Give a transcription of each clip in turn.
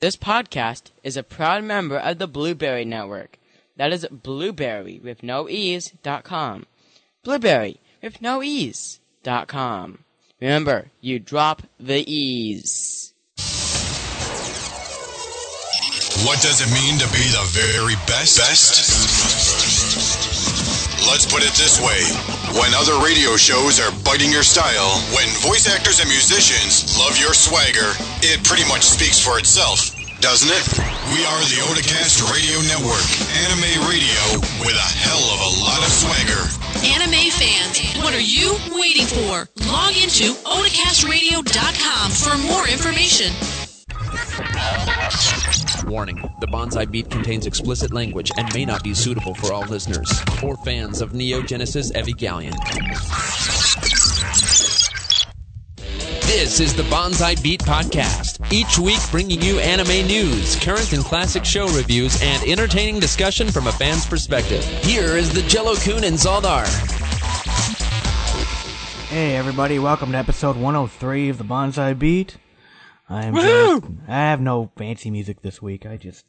This podcast is a proud member of the Blueberry Network. That is blueberry with no ease dot com. Blueberry with no ease dot com. Remember, you drop the ease. What does it mean to be the very best? Best? Let's put it this way. When other radio shows are biting your style, when voice actors and musicians love your swagger, it pretty much speaks for itself, doesn't it? We are the Otacast Radio Network, anime radio with a hell of a lot of swagger. Anime fans, what are you waiting for? Log into otacastradio.com for more information. Warning The Bonsai Beat contains explicit language and may not be suitable for all listeners or fans of Neon Genesis Evangelion. This is the Bonsai Beat Podcast. Each week bringing you anime news, current and classic show reviews, and entertaining discussion from a fan's perspective. Here is the Jello Coon and Zaldar. Hey everybody, welcome to episode 103 of the Bonsai Beat. I'm just, I have no fancy music this week. I just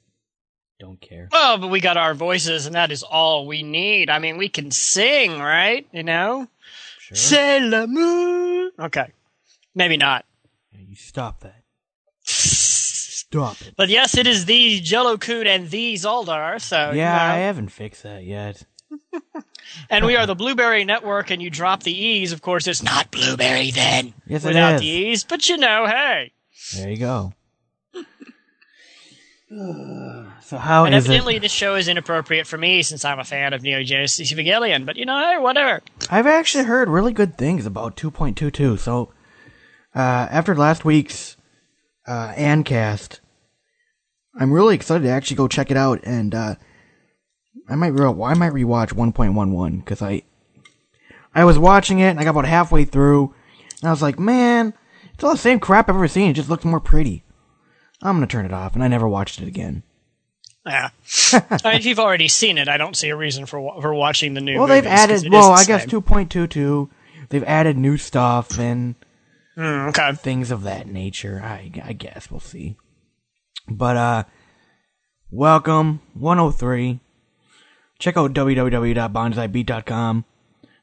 don't care. Well, but we got our voices, and that is all we need. I mean, we can sing, right? You know? Sure. C'est l'amour. Okay. Maybe not. Yeah, you stop that. Stop it. But yes, it is the Jello Coon and the Zaldar, so. you Yeah, I haven't fixed that yet. And we are the Blueberry Network, and you drop the E's. Of course, it's not Blueberry then. Yes, it without the E's. But you know, hey. There you go. so how And is evidently, it? this show is inappropriate for me since I'm a fan of Neon Genesis Evangelion. But you know, hey, whatever. I've actually heard really good things about 2.22. So uh, after last week's uh, Ancast, I'm really excited to actually go check it out, and uh, I might re- I might rewatch 1.11 because I I was watching it and I got about halfway through, and I was like, man, it's all the same crap I've ever seen. It just looks more pretty. I'm gonna turn it off, and I never watched it again. Yeah. I mean, if you've already seen it, I don't see a reason for for watching the new. Well, they've added. Well, I guess 2.22. They've added new stuff and. Mm, okay. things of that nature. I, I guess we'll see. But uh, welcome 103. Check out www.bonsaibeat.com.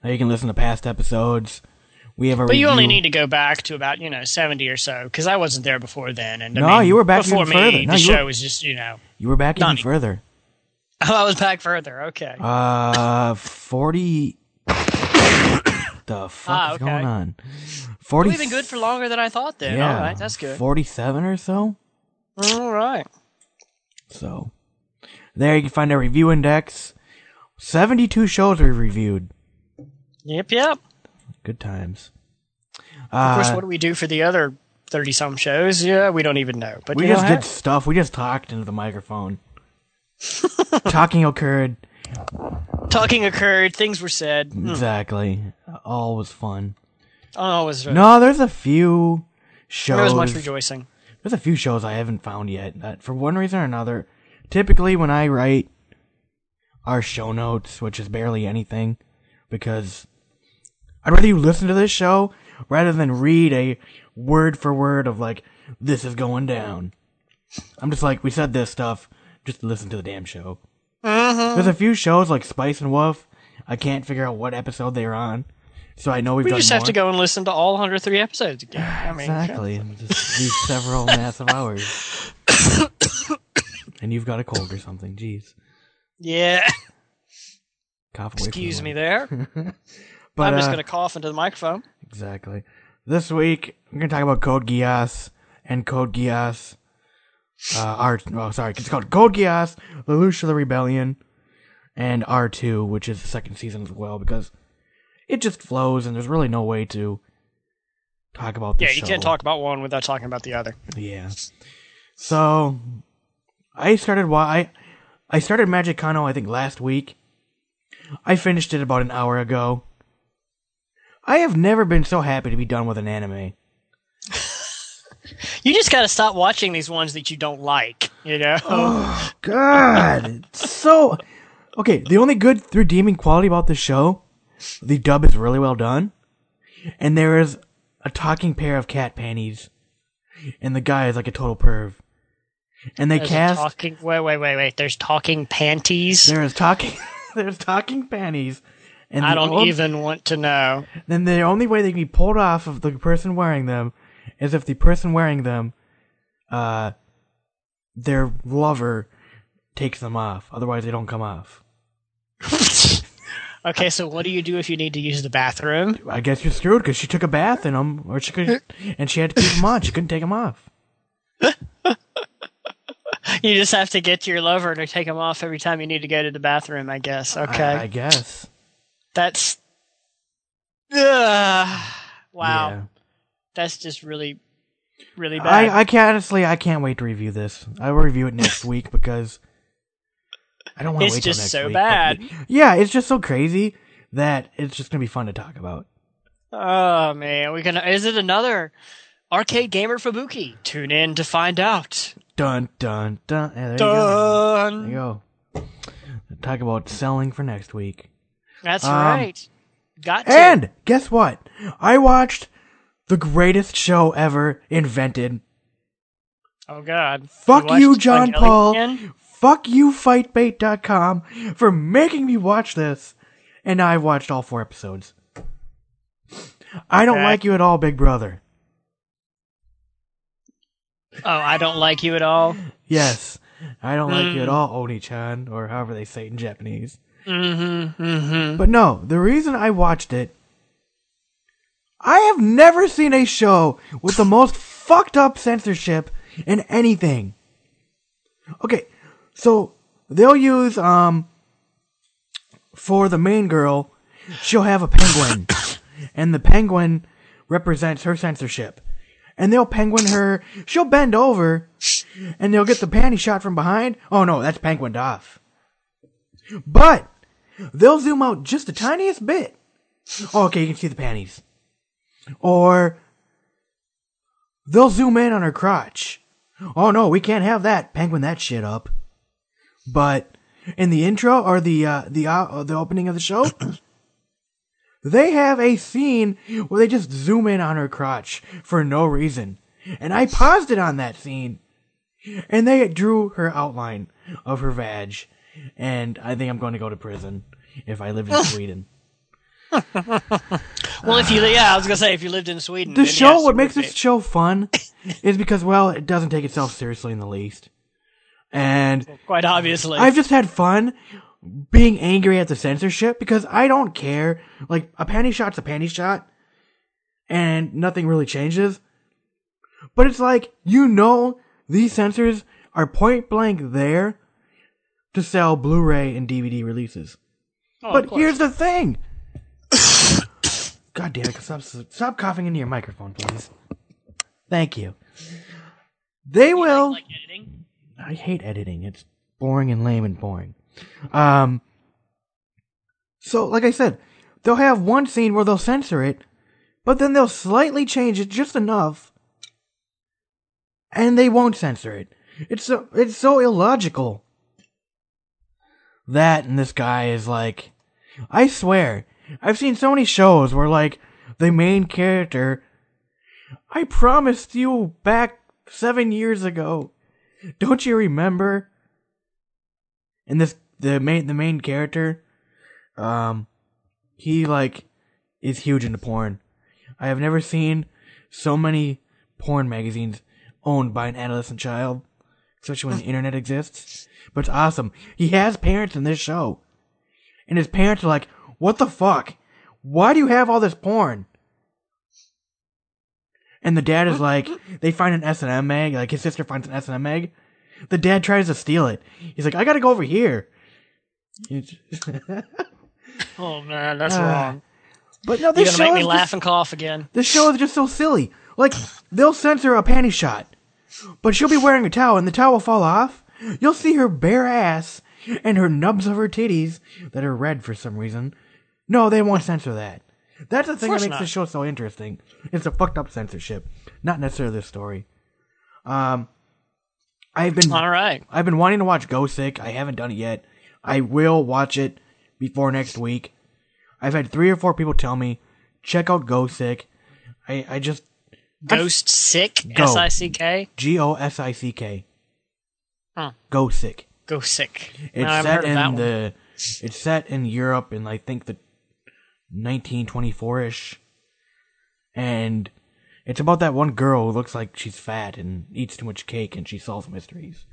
Now you can listen to past episodes. We have a But you only need to go back to about you know seventy or so because I wasn't there before then. And I No, mean, you were back before even me. further. The No, you show were- was just you know. You were back even further. Oh, I was back further. Okay. Uh, 40. the fuck Ah, is okay. going on? 40. We've been good for longer than I thought. Then. Yeah, All right, that's good. 47 or so. All right. So, there you can find our review index. 72 shows we reviewed. Yep. Yep. Good times. Of course, Uh, what do we do for the other thirty some shows? Yeah, we don't even know. But we you just did stuff. We just talked into the microphone. Talking occurred. talking occurred. Things were said. Hmm. Exactly. All was fun. Oh, it was No, there's a few shows. there was much rejoicing. There's a few shows I haven't found yet. That for one reason or another, typically when I write our show notes, which is barely anything, because I'd rather you listen to this show rather than read a word for word of like this is going down. I'm just like we said this stuff. Just listen to the damn show. Mm-hmm. There's a few shows like Spice and Wolf. I can't figure out what episode they're on, so I know we've We just have more. to go and listen to all 103 episodes again. I mean, Exactly. and Just these several massive hours. and you've got a cold or something. Jeez. Yeah. Cough Excuse me there. But, I'm just uh, going to cough into the microphone. Exactly. This week, we're going to talk about Code Geass and Code Geass. Uh, R. Oh, sorry. It's called Code Geass, Lelouch of the Rebellion, and R2, which is the second season as well, because it just flows and there's really no way to talk about this Yeah, you can't talk about one without talking about the other. Yeah. So I started why I I started Magikano I think last week. I finished it about an hour ago. I have never been so happy to be done with an anime. You just got to stop watching these ones that you don't like, you know? Oh. God, so okay. The only good redeeming quality about this show, the dub is really well done, and there is a talking pair of cat panties, and the guy is like a total perv. and they There's cast. talking. Wait, wait, wait, wait. There's talking panties. There is talking. there's talking panties. And I don't even want to know. Then the only way they can be pulled off of the person wearing them is if the person wearing them, uh, their lover takes them off. Otherwise, they don't come off. Okay, so what do you do if you need to use the bathroom? I guess you're screwed because she took a bath in them, or she could, and she had to keep them on. She couldn't take them off. You just have to get to your lover to take them off every time you need to go to the bathroom. I guess. Okay, I, I guess. That's. Wow, Yeah. that's just really, really bad. I, I can't honestly. I can't wait to review this. I will review it next week because I don't want to It's wait till just so week, bad. but- yeah, it's just so crazy that it's just gonna be fun to talk about. oh man, we gonna Is it another arcade gamer Fubuki? Tune in to find out. Dun dun dun. Yeah, there you go. There you go. Talk about selling for next week. That's Um, right. Got to. And guess what? I watched the greatest show ever invented. oh god. Fuck watched you, John Paul. Evangelion? Fuck you, fightbait.com for making me watch this. And I've watched all four episodes. I don't Okay. like you at all, Big Brother. Oh, I don't like you at all. Yes. I don't like Mm. you at all, Oni-chan, or however they say it in Japanese. Mm-hmm. Mm-hmm. But no, the reason I watched it, I have never seen a show with the most fucked up censorship in anything. Okay, so they'll use um for the main girl, she'll have a penguin, and the penguin represents her censorship. And they'll penguin her. She'll bend over, and they'll get the panty shot from behind. Oh no, that's penguined off. But they'll zoom out just the tiniest bit. Oh, okay, you can see the panties. Or they'll zoom in on her crotch. Oh no, we can't have that. Penguin that shit up. But in the intro or the uh, the uh, the opening of the show, they have a scene where they just zoom in on her crotch for no reason. And I paused it on that scene. And they drew her outline of her vag. And I think I'm going to go to prison if I lived in Sweden. Well, if you yeah, I was gonna say if you lived in Sweden, The show, yes, what makes this show fun is because, well, it doesn't take itself seriously in the least. And be. quite obviously. I've just had fun being angry at the censorship because I don't care. Like, a panty shot's a panty shot, and nothing really changes. But it's like, you know, these censors are point blank there to sell Blu ray and DVD releases. Oh, but here's the thing. God damn it! Stop, stop coughing into your microphone, please. Thank you. They will. like editing. I hate editing. It's boring and lame and boring. Um. So, like I said, they'll have one scene where they'll censor it, but then they'll slightly change it just enough, and they won't censor it. It's so it's so illogical. That and this guy is like, I swear, I've seen so many shows where like the main character, I promised you back seven years ago. Don't you remember? And this the main the main character, um, he like is huge into porn. I have never seen so many porn magazines owned by an adolescent child, especially when the internet exists. But it's awesome. He has parents in this show, and his parents are like, "What the fuck? Why do you have all this porn?" And the dad is like, they find an S and M mag. Like his sister finds an S and M mag. The dad tries to steal it. He's like, "I gotta go over here." Oh man, that's Ah, wrong. but no, this You're gonna show make me laugh just, and cough again. this show is just so silly. Like they'll censor a panty shot, but she'll be wearing a towel, and the towel will fall off. You'll see her bare ass and her nubs of her titties that are red for some reason. No, they won't censor that. That's the thing that makes not. the show so interesting. It's a fucked up censorship, not necessarily the story. Um, I've been All right. I've been wanting to watch Gosick. I haven't done it yet. I will watch it before next week. I've had three or four people tell me, check out Gosick. I, I just Ghost sick. S I C K. G O S I C K. Gosick. Go sick. It's No, set heard of in that one. the. It's set in Europe in I think the 1924 ish, and it's about that one girl who looks like she's fat and eats too much cake and she solves mysteries.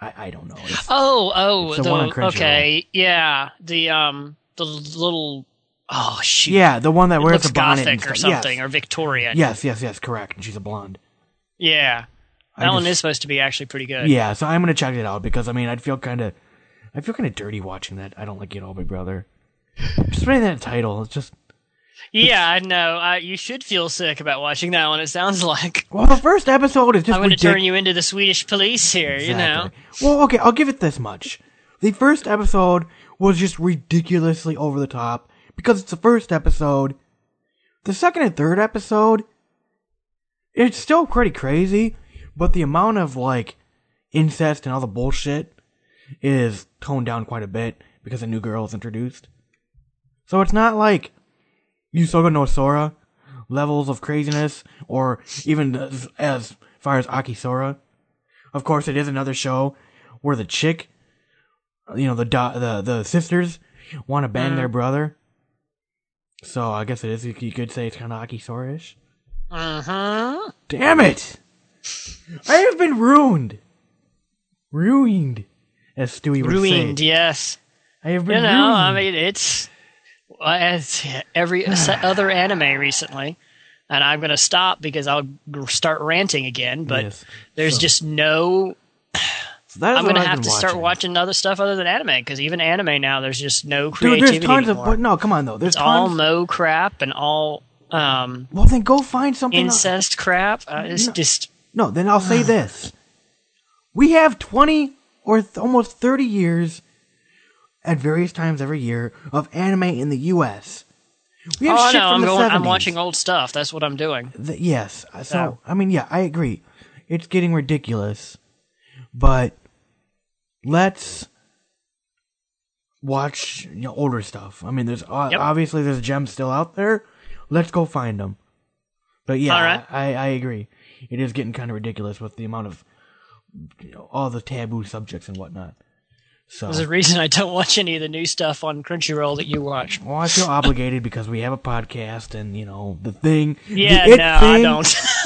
I, I don't know. It's, Oh, oh, It's the the, one on okay, yeah, the um, the little oh shoot, yeah, the one that wears looks the bonnet and gothic or something Yes. or Victorian. yes, yes, yes, correct. And she's a blonde. yeah, I that one is supposed to be actually pretty good. Yeah, so I'm gonna check it out because I mean I'd feel kind of, I feel kind of dirty watching that. I don't like it all, Big Brother. Just reading that title, it's just yeah, I know. I, you should feel sick about watching that one. It sounds like well, the first episode is just I'm going to turn you into the Swedish police here. You know, Well, okay, I'll give it this much. The first episode was just ridiculously over the top because it's the first episode. The second and third episode, it's still pretty crazy, but the amount of like incest and all the bullshit is toned down quite a bit because a new girl is introduced. So it's not like Yosuga no Sora levels of craziness or even as, as far as Akisora. Of course, it is another show where the chick, you know, the do- the the sisters want to bang their brother. So I guess it is. You could say it's kind of Akisora-ish. uh-huh. Damn it! I have been ruined, ruined, as Stewie would ruined. say. Yes, I have been you know. ruined. I mean, it's as every other anime recently. And I'm going to stop because I'll start ranting again. But Yes. there's So- just no So that is I'm gonna I've to watching. start watching other stuff other than anime because even anime now, there's just no Dude, creativity there's tons anymore. of. No, come on though. There's it's all mo crap and all um, well, then go find something. else. incest crap. Uh, it's just No, then I'll say this. We have 20 or th- almost 30 years at various times every year of anime in the US. We have oh shit no, from I'm the going. I'm watching old stuff. That's what I'm doing. Yes. So. I mean, yeah, I agree. It's getting ridiculous. But let's watch you know, older stuff. I mean, there's o- Yep. obviously there's gems still out there. Let's go find them. But yeah, All right. I, I agree. It is getting kind of ridiculous with the amount of you know, all the taboo subjects and whatnot. So, There's a reason I don't watch any of the new stuff on Crunchyroll that you watch. well, I feel obligated because we have a podcast and you know the thing. Yeah, the no, I don't.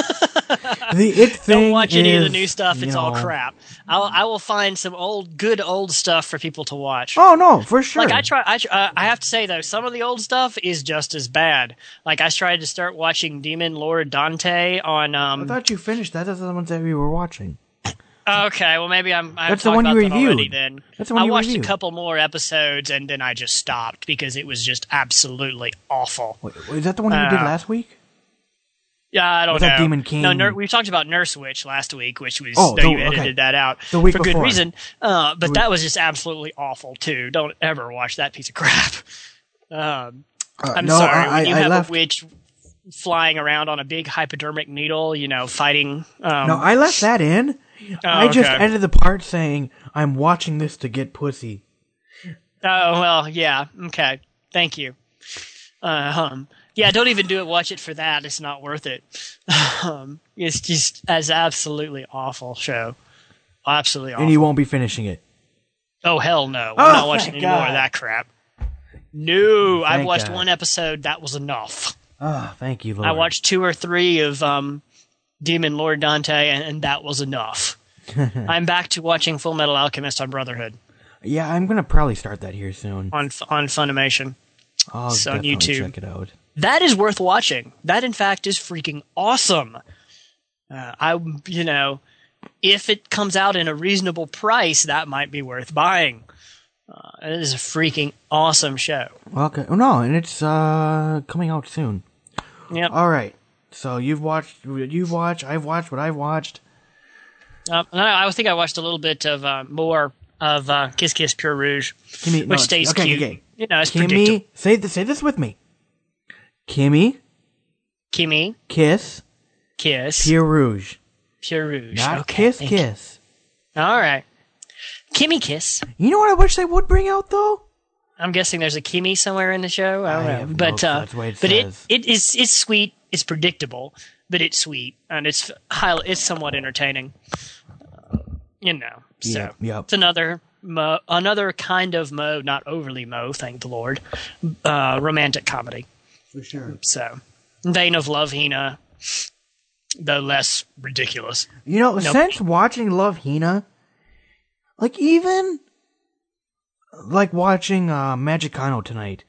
The it thing. don't watch any of the new stuff. It's all crap. I'll, I will find some old, good old stuff for people to watch. Oh no, for sure. Like I try, I, uh, I have to say though, some of the old stuff is just as bad. Like I tried to start watching Demon Lord Dante on. Um, I thought you finished that. That's the one that we were watching. okay, well maybe I'm. I've That's the one you that already reviewed. Then That's the one I you watched reviewed. a couple more episodes and then I just stopped because it was just absolutely awful. Wait, is that the one you did Uh, last week? Yeah, I don't Was know. that Demon King? No, Ner- we talked about Nurse Witch last week, which was Oh, though the- you edited okay. that out The week for good reason. Uh, but that was just absolutely awful too. Don't ever watch that piece of crap. Um, Uh, I'm no, sorry. I, when you I, I have left. a witch flying around on a big hypodermic needle, you know, fighting. Um, no, I left that in. I Oh, just okay. ended the part saying I'm watching this to get pussy. Oh well, yeah. Okay, thank you. Uh, um, yeah, don't even do it. Watch it for that. It's not worth it. um, it's just as absolutely awful show. Absolutely awful. And you won't be finishing it. oh hell no, we're Oh, not watching thank any more of that crap. No, I've watched God. one episode. That was enough. Ah, thank you, Lord. I watched two or three of um, Demon Lord Dante, and, and that was enough. I'm back to watching Full Metal Alchemist on Brotherhood Yeah, I'm gonna probably start that here soon. on on Funimation. I'll it's on YouTube. check it out. That is worth watching. That, in fact, is freaking awesome. Uh, I, you know, if it comes out in a reasonable price, that might be worth buying. Uh, it is a freaking awesome show. Okay. Oh no, and it's uh coming out soon. Yep. All right. So you've watched, you've watched, I've watched what I've watched. Uh, I, think I watched a little bit of uh, more of uh, Kiss Kiss Pure Rouge, Kimmy, no, which stays okay, cute. okay. You know, it's predictable. Kimmy, say say this with me. Kimmy, Kimmy, kiss, Kiss, Pure Rouge, Pure Rouge. not okay, kiss, thank you. kiss. All right. Kimmy Kiss. You know what I wish they would bring out though? I'm guessing there's a Kimmy somewhere in the show. I don't I know, have no but uh, That's the way it but it, it is it's sweet. It's predictable, but it's sweet and it's highly, it's somewhat entertaining. You know, So Yep, yep. it's another mo- another kind of mo, not overly mo, thank the Lord, uh, romantic comedy. For sure. So vein of Love Hina, though less ridiculous. You know, Nope. since watching Love Hina, like even like watching uh Magikano tonight,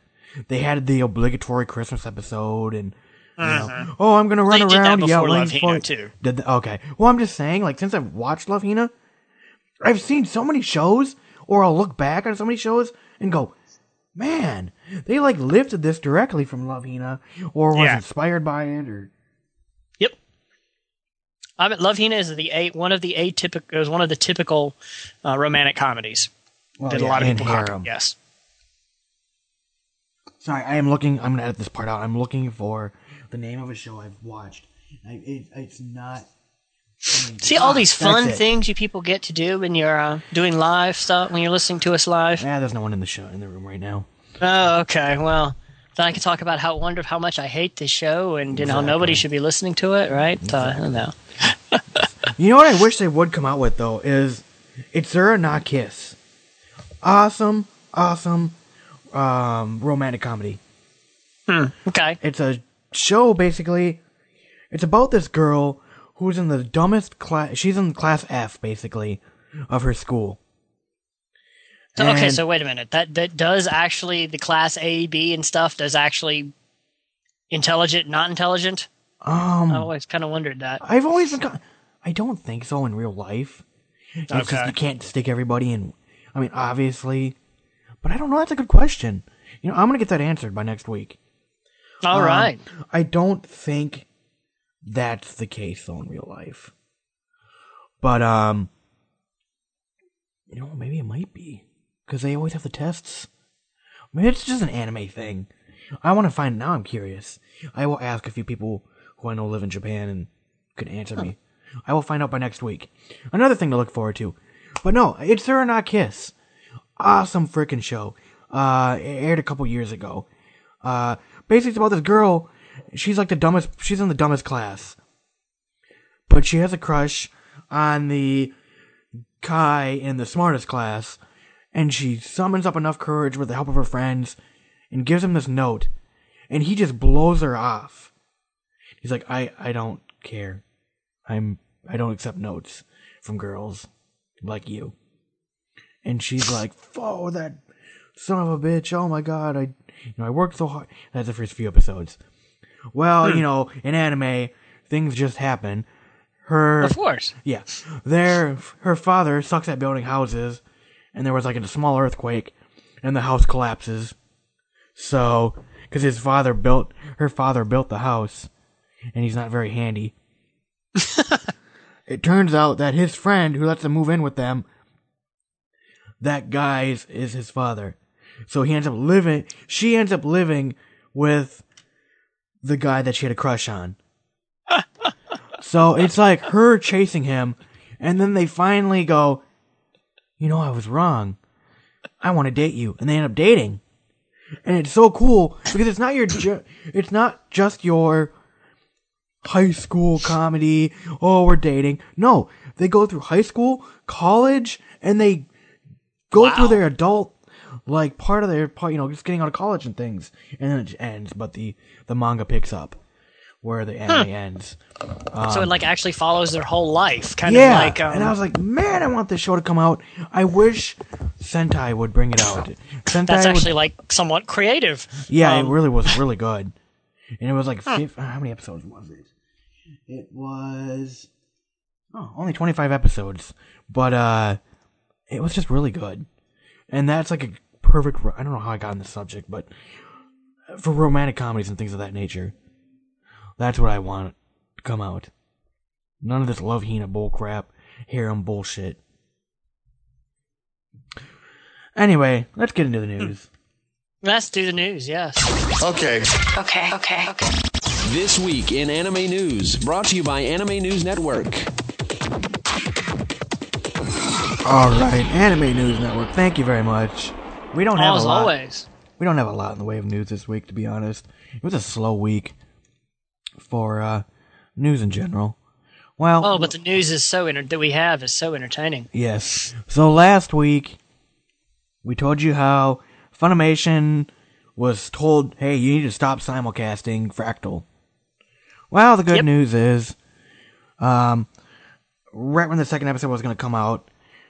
they had the obligatory Christmas episode and you know, oh, I'm gonna run They around yelling Love for Hina, too. Did the, okay. Well, I'm just saying, like since I've watched Love Hina, I've seen so many shows, or I'll look back on so many shows and go, man, they like lifted this directly from Love Hina or was Yeah. inspired by it, or Yep. I mean, Love Hina is the a, one of the atypical. It was one of the typical uh, romantic comedies well, that a lot of people harem. Yes. Sorry, I am looking. I'm gonna edit this part out. I'm looking for the name of a show I've watched. I, it, it's not. See all these Ah, fun things you people get to do when you're uh, doing live stuff when you're listening to us live. Yeah, there's no one in the show in the room right now. Oh, okay. Well, then I can talk about how wonder how much I hate this show and you know nobody should be listening to it, right? Uh, I don't know. You know what I wish they would come out with though is it's Zura Not Kiss. Awesome, awesome, um, romantic comedy. Okay. It's a show basically. It's about this girl who's in the dumbest class. She's in class F basically of her school. So, okay. So wait a minute. That that does actually the class A, B, and stuff does actually intelligent, not intelligent. Um, I always kind of wondered that. I've always been. I don't think so in real life. It's just Okay. you can't stick everybody in. I mean, obviously, but I don't know. That's a good question. You know, I'm gonna get that answered by next week. All Um, right. I don't think that's the case though in real life. But um, you know, maybe it might be because they always have the tests. Maybe it's just an anime thing. I want to find. Now I'm curious. I will ask a few people who I know live in Japan and could answer me. I will find out by next week. Another thing to look forward to. But no, it's Her Not Kiss. Awesome freaking show. Uh, it aired a couple years ago. Uh, basically it's about this girl. She's like the dumbest. She's in the dumbest class, but she has a crush on the guy in the smartest class, and she summons up enough courage with the help of her friends, and gives him this note, and he just blows her off. He's like, I, I don't care. I'm, I don't accept notes from girls like you. And she's like, oh, that son of a bitch. Oh my god. I, you know, I worked so hard. That's the first few episodes. Well, hmm. you know, in anime, things just happen. Her, Of course. yeah, their her father sucks at building houses, and there was like a small earthquake, and the house collapses. So, because his father built her father built the house, and he's not very handy. it turns out that his friend who lets him move in with them, that guy is, is his father. So he ends up living. She ends up living with the guy that she had a crush on. So it's like her chasing him, and then they finally go, You know, I was wrong. I want to date you. And they end up dating. And it's so cool because it's not your, ju- it's not just your high school comedy. Oh, we're dating. No, they go through high school, college, and they go through their adult, like part of their part, you know, just getting out of college and things. And then it ends, but the, the manga picks up where the anime ends. so it like actually follows their whole life, kind yeah, of like. Um, and I was like, man, I want this show to come out. I wish Sentai would bring it out. Sentai that's would- actually like somewhat creative. yeah, um, it really was really good, and it was like fif- how many episodes was it? It was oh, only twenty five episodes, but uh, it was just really good, and that's like a perfect. I don't know how I got on this subject, but for romantic comedies and things of that nature, that's what I want to come out. None of this love Hina bullcrap, harem bullshit. Anyway, let's get into the news. Let's do the news. Yes. Okay. Okay, okay, okay. This week in anime news, brought to you by Anime News Network. All right, Anime News Network. Thank you very much. We don't have As a lot. always. We don't have a lot in the way of news this week, to be honest. It was a slow week for uh, news in general. Well, Oh, but the news is so enter- that we have is so entertaining. Yes. So last week, we told you how Funimation was told, hey, you need to stop simulcasting Fractal. Well, the good Yep. news is, um, right when the second episode was going to come out,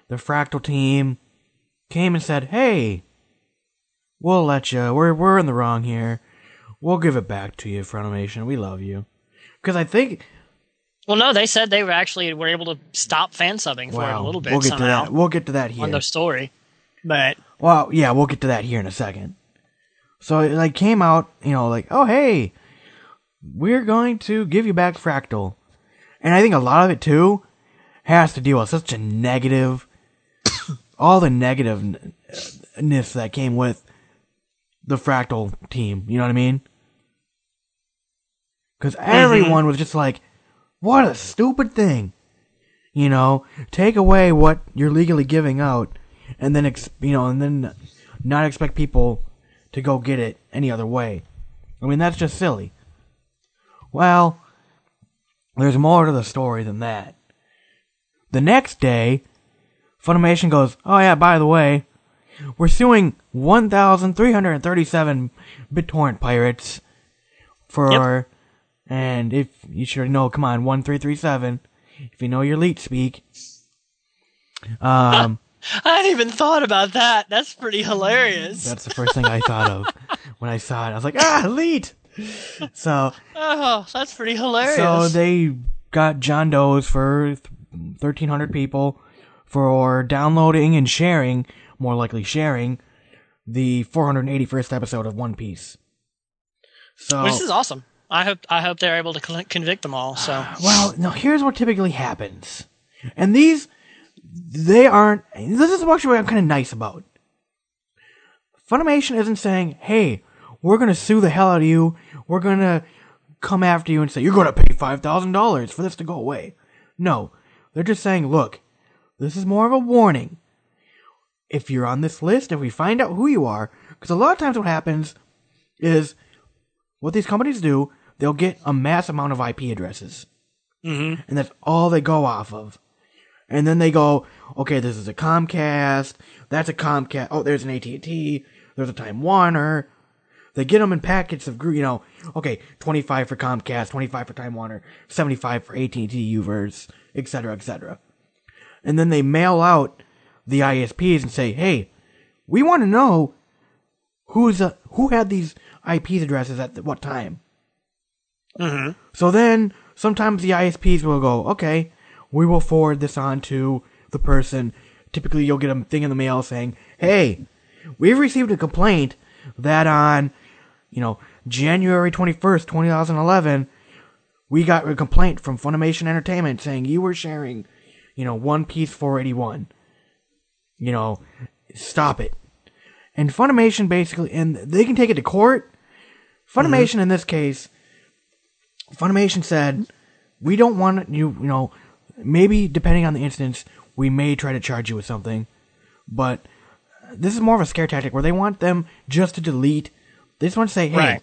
the Fractal team came and said, hey, we'll let you, we're, we're in the wrong here. We'll give it back to you, Funimation. We love you. Because I think, Well, no, they said they were actually were able to stop fan subbing for it a little bit we'll get somehow to that. We'll get to that here. on the story. But Well, yeah, we'll get to that here in a second. So it like came out, you know, like, oh hey, we're going to give you back Fractal, and I think a lot of it too has to deal with such a negative, all the negativeness uh, that came with the Fractal team. You know what I mean? Because mm-hmm. everyone was just like, what a stupid thing. You know, take away what you're legally giving out, and then ex- you know, and then not expect people to go get it any other way. I mean, that's just silly. Well, there's more to the story than that. The next day, Funimation goes, "Oh yeah, by the way, we're suing 1,337 BitTorrent pirates for, and if you should know, come on, 1337, if you know your leet speak." Um. I hadn't even thought about that. That's pretty hilarious. That's the first thing I thought of when I saw it. I was like, ah, elite. So, oh, that's pretty hilarious. so they got John Doe's for thirteen hundred people for downloading and sharing, more likely sharing, the 481st episode of One Piece. So, Which is awesome. I hope I hope they're able to convict them all. So well, now here's what typically happens, and these they aren't. This is actually what I'm kind of nice about. Funimation isn't saying, "Hey, we're gonna sue the hell out of you. We're gonna come after you and say you're gonna pay five thousand dollars for this to go away." No, they're just saying, "Look, this is more of a warning. If you're on this list, if we find out who you are, because a lot of times what happens is what these companies do, they'll get a mass amount of IP addresses, mm-hmm. and that's all they go off of." and then they go, okay, this is a Comcast, that's a Comcast, oh, there's an AT&T, there's a Time Warner. They get them in packets of, you know, okay, 25 for Comcast, 25 for Time Warner, 75 for AT&T Uverse, etc., etc. And then they mail out the ISPs and say, hey, we want to know who's uh, who had these IP addresses at what time. Mm-hmm. So then sometimes the ISPs will go, okay, we will forward this on to the person. Typically, you'll get a thing in the mail saying, hey, we've received a complaint that on, you know, January 21st, 2011, we got a complaint from Funimation Entertainment saying you were sharing, you know, One Piece 481. You know, stop it. And Funimation basically, and they can take it to court. Funimation mm-hmm. in this case, Funimation said, we don't want you, you know, maybe depending on the instance, we may try to charge you with something, but this is more of a scare tactic where they want them just to delete. They just want to say, hey, Right.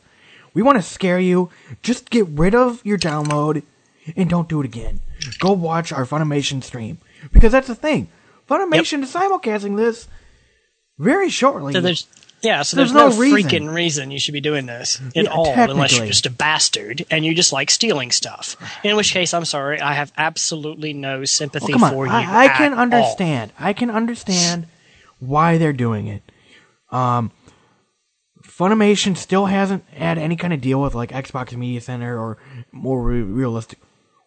we want to scare you. Just get rid of your download and don't do it again. Go watch our Funimation stream because that's the thing. Funimation is simulcasting this very shortly. So there's yeah, so There's there's, no, no reason. freaking reason you should be doing this at Yeah, all, unless you're just a bastard and you just like stealing stuff. In which case, I'm sorry, I have absolutely no sympathy for you. I, I can at all. understand. I can understand why they're doing it. Um, Funimation still hasn't had any kind of deal with like Xbox Media Center or more re- realistic.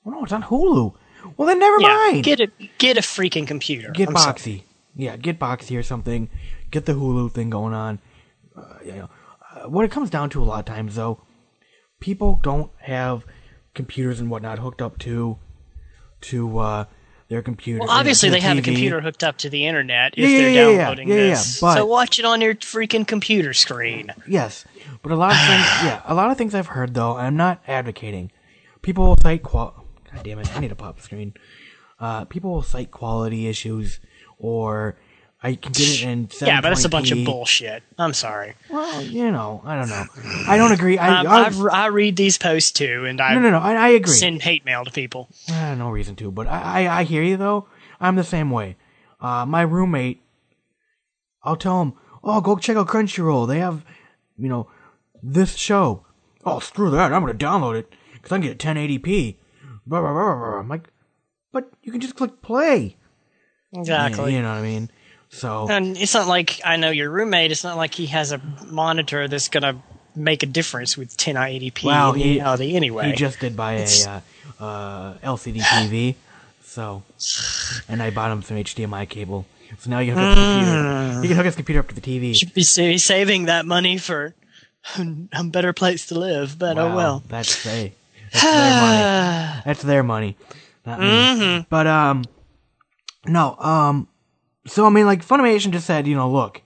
Well, no, it's on Hulu. Well, then never Yeah, mind. get a get a freaking computer. Get I'm sorry. Boxee. Yeah, get Boxee or something. Get the Hulu thing going on. Uh, you know, uh, what it comes down to a lot of times, though, people don't have computers and whatnot hooked up to to uh, their computer. Well, obviously they have a computer hooked up to the internet if yeah, they're yeah, downloading yeah, this. so watch it on your freaking computer screen. Yes, but a lot of things. yeah, a lot of things I've heard though. I'm not advocating. People will cite qual. God damn it! I need a pop screen. Uh, people will cite quality issues or I can get it in. Yeah, but that's a bunch of bullshit. I'm sorry. Well, you know, I don't know. I don't agree. I, Um, I, I've, I read these posts too, and I no, no, no. I, I agree. send hate mail to people. Uh, no reason to, but I, I, I hear you though. I'm the same way. Uh, my roommate, I'll tell him, oh, go check out Crunchyroll. They have, you know, this show. Oh, screw that. I'm gonna download it because I can get 1080p. Blah, blah, blah, blah, blah. I'm like, but you can just click play. Exactly. You know what I mean? So And it's not like I know your roommate. It's not like he has a monitor that's gonna make a difference with 1080p Well, he- reality anyway. he just did buy a uh, uh, LCD TV. So, and I bought him some HDMI cable. So now you hook computer. He can hook his computer up to the TV. should be saving that money for a better place to live. But oh well. That's they. That's their money. That's their money. Not me. Mm-hmm. But um, no um, so I mean, like Funimation just said, you know, look,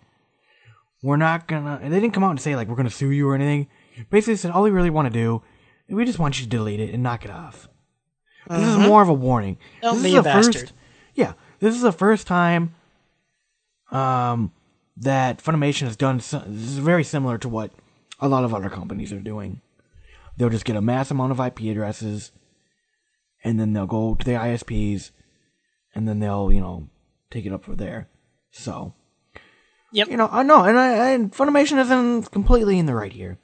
we're not gonna. And they didn't come out and say like we're gonna sue you or anything. Basically, said all we really want to do, we just want you to delete it and knock it off. This is more of a warning. Mm-hmm. Don't this be is a the first. Yeah, this is the first time um, that Funimation has done. So, this is very similar to what a lot of other companies are doing. They'll just get a mass amount of IP addresses, and then they'll go to the ISPs, and then they'll you know take it up from there. So Yep. you know I know, and I and Funimation isn't completely in the right here.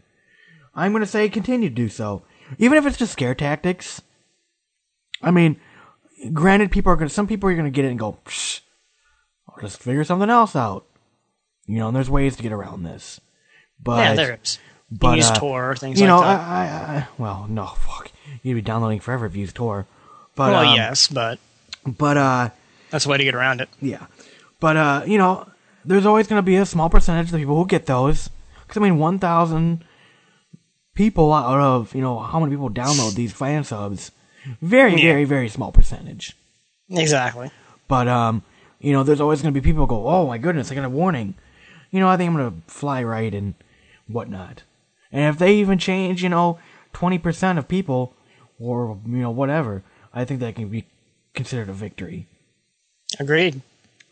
I'm gonna say continue to do so, even if it's just scare tactics. I mean, granted, people are gonna. Some people are gonna get it and go, Psh, I'll just figure something else out. You know, and there's ways to get around this. But yeah, there is. but, use uh, Tor, things you like know, that. I, I, I, well, no, fuck. You'd be downloading forever if you use Tor. But well, um, yes, but but uh, that's a way to get around it. yeah, but uh, you know, there's always going to be a small percentage of the people who get those. Because I mean, one thousand people out of you know how many people download these fan subs, very Yeah. very very small percentage. Exactly. But um, you know, there's always going to be people who go, oh my goodness, I got a warning. You know, I think I'm going to fly right and whatnot. And if they even change, you know, twenty percent of people, or you know whatever, I think that can be considered a victory. Agreed.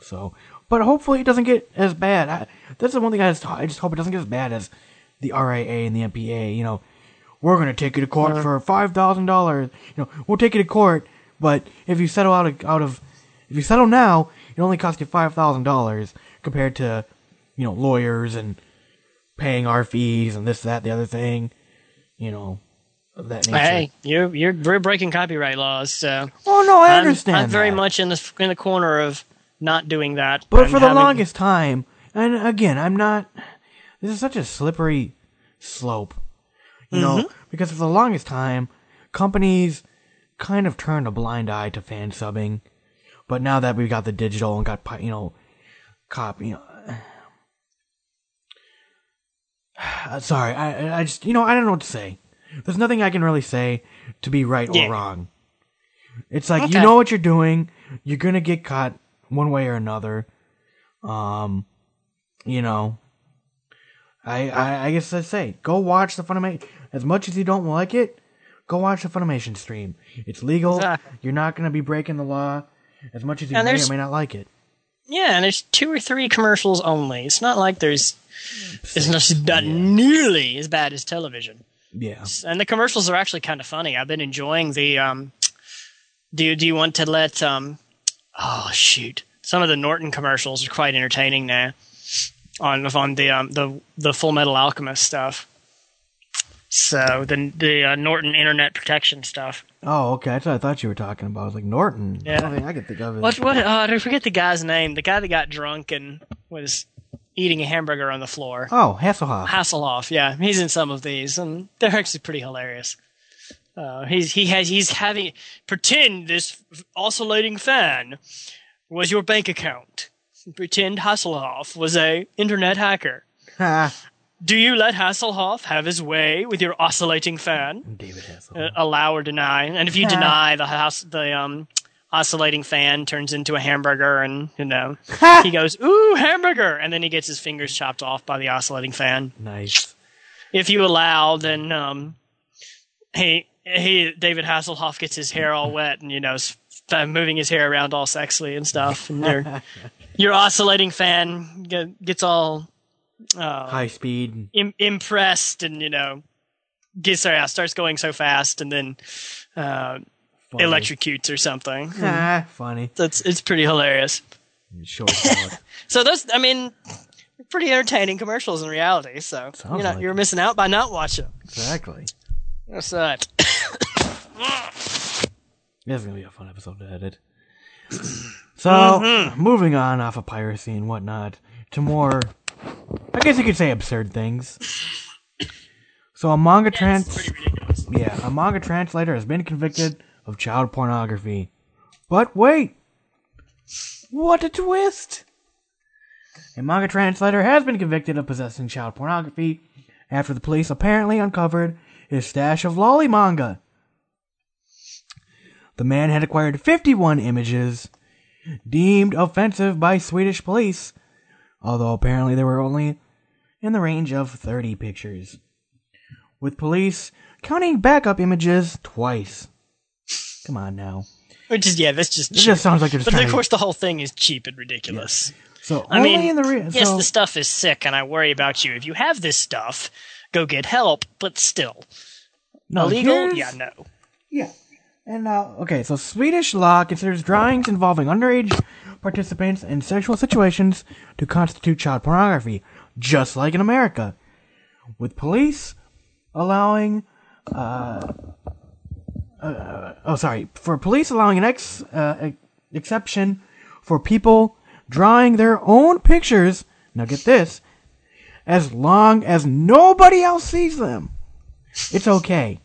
So, but hopefully it doesn't get as bad. I, that's the one thing I just I just hope it doesn't get as bad as the RIA and the MPA. You know, we're gonna take you to court for five thousand dollars. You know, we'll take you to court, but if you settle out of, out of if you settle now, it only costs you five thousand dollars compared to you know lawyers and paying our fees and this that the other thing. You know, of that nature. Hey, you're you're we're breaking copyright laws, so oh no, I I'm- understand. I'm, very that. much in the in the corner of not doing that. But and for the having- longest time, and again, I'm not. This is such a slippery slope, you know, Mm-hmm. because for the longest time, companies kind of turned a blind eye to fan subbing, but now that we've got the digital and got you know, copy. you know. Uh, Sorry, I I just you know I don't know what to say. There's nothing I can really say to be right Yeah. or wrong. It's like you know what you're doing. You're gonna get caught one way or another. Um, you know, I I, I guess I say go watch the Funimation. As much as you don't like it, go watch the Funimation stream. It's legal. Exactly. You're not gonna be breaking the law. As much as you may or may not like it. Yeah, and there's two or three commercials only. It's not like there's it's not, not nearly as bad as television. Yeah. And the commercials are actually kind of funny. I've been enjoying the um do you, do you want to let um oh shoot. Some of the Norton commercials are quite entertaining now. On on the um the the Full Metal Alchemist stuff. So the the uh, Norton internet protection stuff. Oh, okay. That's what I thought you were talking about. I was like Norton. Yeah. I, I could think of it. What what uh, I forget the guy's name. The guy that got drunk and was eating a hamburger on the floor. Oh, Hasselhoff. Hasselhoff, yeah, he's in some of these, and they're actually pretty hilarious. Uh, he's he has he's having pretend this oscillating fan was your bank account. Pretend Hasselhoff was a internet hacker. Do you let Hasselhoff have his way with your oscillating fan? David Hasselhoff. Uh, allow or deny, and if you deny, the house the um oscillating fan turns into a hamburger, and you know he goes ooh hamburger, and then he gets his fingers chopped off by the oscillating fan nice. if you allow, then um, he he David Hasselhoff gets his hair all wet and you know s- uh, moving his hair around all sexily and stuff. And they're Your oscillating fan get, gets all uh, High speed. Im- impressed, and you know, gets yeah, starts going so fast, and then uh, Funny. electrocutes or something. Ah, funny. That's it's pretty hilarious. Short short. So those, I mean, pretty entertaining commercials in reality. So Sounds you know, like you're it. missing out by not watching. exactly. That's that. This is gonna be a fun episode to edit. So, moving on off of piracy and whatnot to more, I guess you could say absurd things. So, a manga trans, yeah, a manga translator has been convicted of child pornography. But wait, what a twist! A manga translator has been convicted of possessing child pornography after the police apparently uncovered his stash of loli manga. The man had acquired 51 images deemed offensive by Swedish police, although apparently there were only in the range of 30 pictures. With police counting backup images twice. Come on now. Which is yeah, that's just It cheap. just sounds like they're But of to- course, the whole thing is cheap and ridiculous. So I mean, in the re- yes, so, the stuff is sick, and I worry about you. If you have this stuff, go get help. But still, no, illegal? Yeah, no. Yeah. And uh, okay, so Swedish law considers drawings involving underage participants in sexual situations to constitute child pornography, just like in America, with police allowing. Uh, uh, oh, sorry. For police allowing an ex uh, exception for people drawing their own pictures. Now get this, as long as nobody else sees them, it's okay.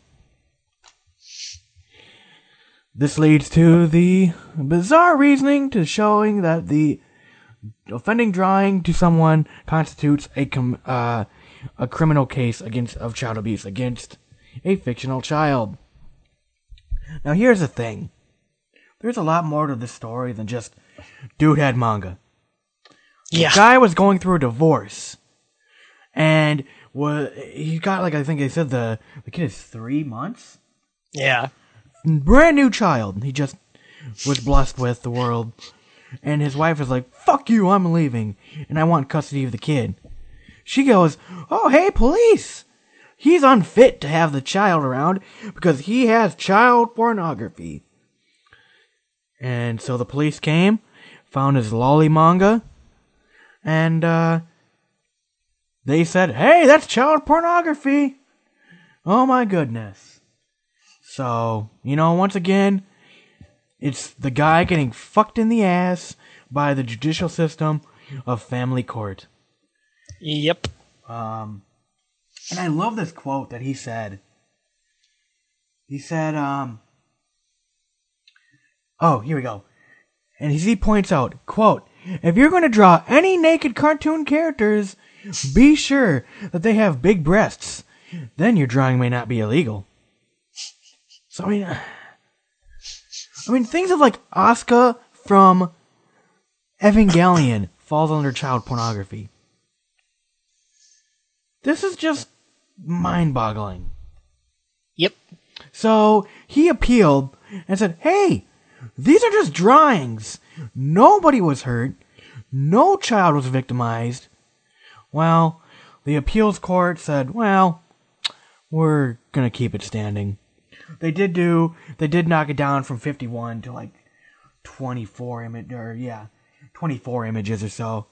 This leads to the bizarre reasoning to showing that the offending drawing to someone constitutes a com- uh, a criminal case against of child abuse against a fictional child. Now here's the thing. There's a lot more to this story than just dude had manga. Yeah, The Guy was going through a divorce, and was he got like I think they said the the kid is three months. yeah. brand new child he just was blessed with the world and his wife is like fuck you i'm leaving and i want custody of the kid she goes oh hey police he's unfit to have the child around because he has child pornography and so the police came found his loli manga and uh they said hey that's child pornography oh my goodness so, you know, once again, it's the guy getting fucked in the ass by the judicial system of family court. Yep. Um, and I love this quote that he said. He said, um, oh, here we go. And he points out, quote, if you're going to draw any naked cartoon characters, be sure that they have big breasts. Then your drawing may not be illegal. So I mean, I mean, things of like Asuka from Evangelion falls under child pornography. This is just mind-boggling. Yep. So he appealed and said, "Hey, these are just drawings. Nobody was hurt. No child was victimized." Well, the appeals court said, "Well, we're gonna keep it standing." They did do. They did knock it down from 51 to like 24 image or yeah, 24 images or so.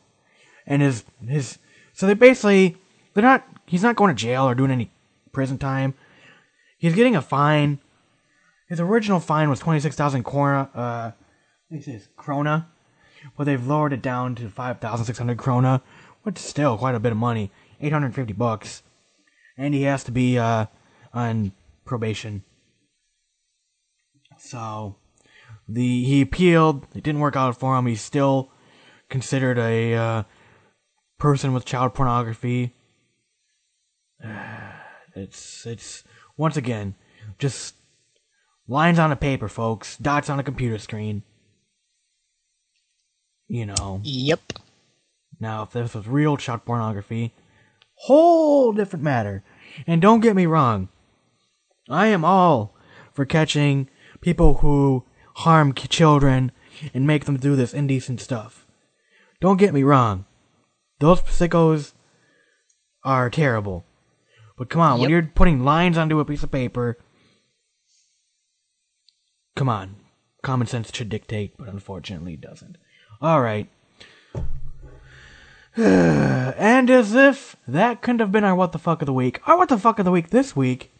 And his his so they basically they're not. He's not going to jail or doing any prison time. He's getting a fine. His original fine was 26,000 krona. Uh, this is krona, but they've lowered it down to 5,600 krona, which is still quite a bit of money. 850 bucks, and he has to be uh, on probation. So, the he appealed. It didn't work out for him. He's still considered a uh, person with child pornography. It's it's once again just lines on a paper, folks. Dots on a computer screen. You know. Yep. Now, if this was real child pornography, whole different matter. And don't get me wrong, I am all for catching people who harm children and make them do this indecent stuff. Don't get me wrong. Those psychos are terrible. But come on, when you're putting lines onto a piece of paper, come on. Common sense should dictate, but unfortunately it doesn't. Alright. and as if that couldn't have been our what the fuck of the week, our what the fuck of the week this week,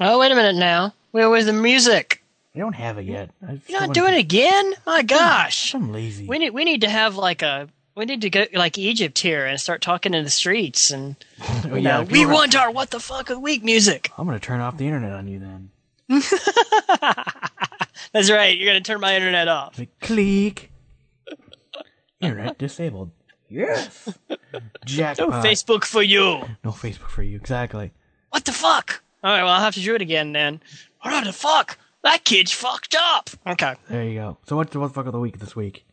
Oh, wait a minute now. Where was the music? We don't have it yet. I You're not doing it again? My gosh. I'm lazy. We need we need to have like a we need to go like Egypt here and start talking in the streets and Oh, you yeah, know, we want our what the fuck of the week music. I'm gonna turn off the internet on you then. That's right. You're gonna turn my internet off. Like, click. Internet disabled. Yes. No Facebook for you. No Facebook for you. Exactly. What the fuck? All right, well I'll have to do it again then. What the fuck? That kid's fucked up. Okay. There you go. So what's the what the fuck of the week this week?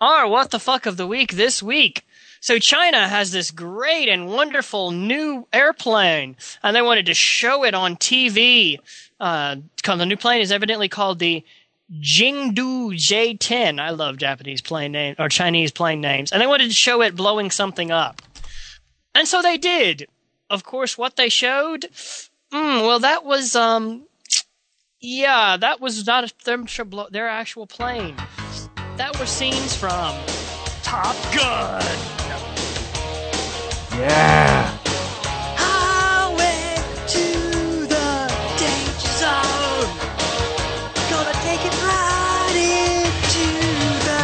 Our what the fuck of the week this week. So China has this great and wonderful new airplane, and they wanted to show it on TV. Uh, the new plane is evidently called the Chengdu J10. I love Japanese plane names or Chinese plane names, and they wanted to show it blowing something up, and so they did. Of course, what they showed, mm, well, that was um, yeah, that was not a, blow, their actual plane. That were scenes from Top Gun. Yeah. Highway to the danger zone. Gonna take it right into the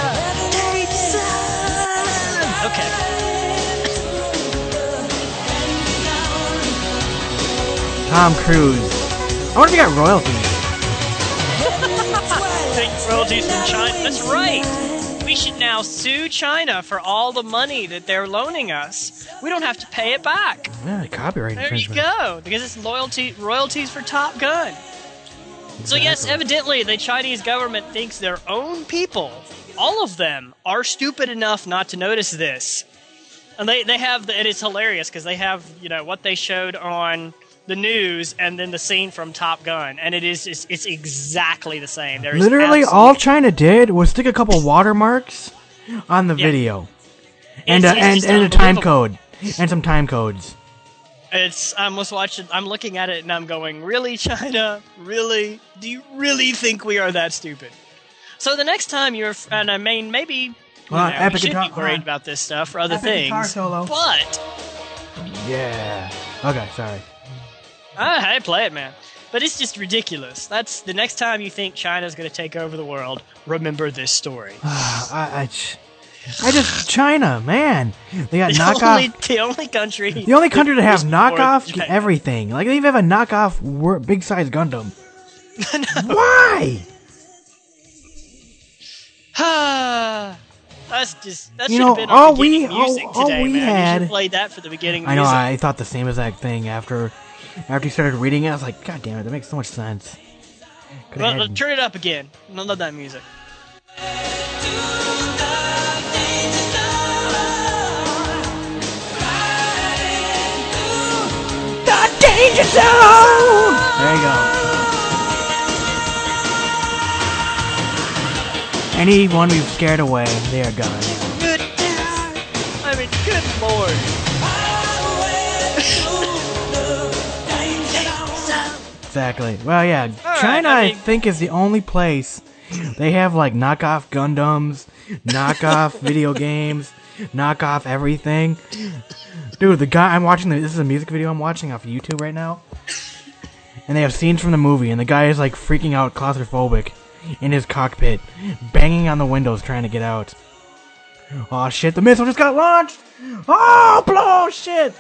danger zone. Okay. Tom Cruise. I wonder if he got royalties. Take royalties from China. That's right. We should now sue China for all the money that they're loaning us. We don't have to pay it back. Yeah, copyright There you go. Because it's loyalty royalties for Top Gun. So yes, evidently the Chinese government thinks their own people, all of them, are stupid enough not to notice this. And they, they have the, it's hilarious because they have you know what they showed on the news and then the scene from Top Gun, and it is it's, it's exactly the same. There is Literally, absolute- all China did was stick a couple watermarks on the Yeah. video, and It's- uh, it's and and a time code, and some time codes. It's I'm just watching. I'm looking at it and I'm going, really, China? Really? Do you really think we are that stupid? So the next time you're, and I mean, maybe you Well, know, epic you should guitar- be worried about this stuff for other Epic things. solo. But Yeah. Okay, sorry. Uh, hey, play it, man. But it's just ridiculous. That's the next time you think China's going to take over the world. Remember this story. I just China, man. They got the knockoff. only, the only country, the only country to have knockoff everything. Like they even have a knockoff big size Gundam. Why? That's just that You know, been all we- music all- all today, we man. You should had- played that for the beginning I know. music. I thought the same exact thing after after you started reading it. I was like, God damn it, that makes so much sense. Could've Well, had- turn it up again. I love that music. The danger zone. There you go. Anyone we've scared away, they are gone. Good. I mean, good lord. Exactly. Well, yeah, right, China, I I, mean- think, is the only place they have like knockoff Gundams, knockoff video games, knockoff everything. Dude, the guy I'm watching, this is a music video I'm watching off YouTube right now, and they have scenes from the movie, and the guy is like freaking out, claustrophobic, in his cockpit, banging on the windows trying to get out. Oh shit! The missile just got launched. Oh, blow! Shit!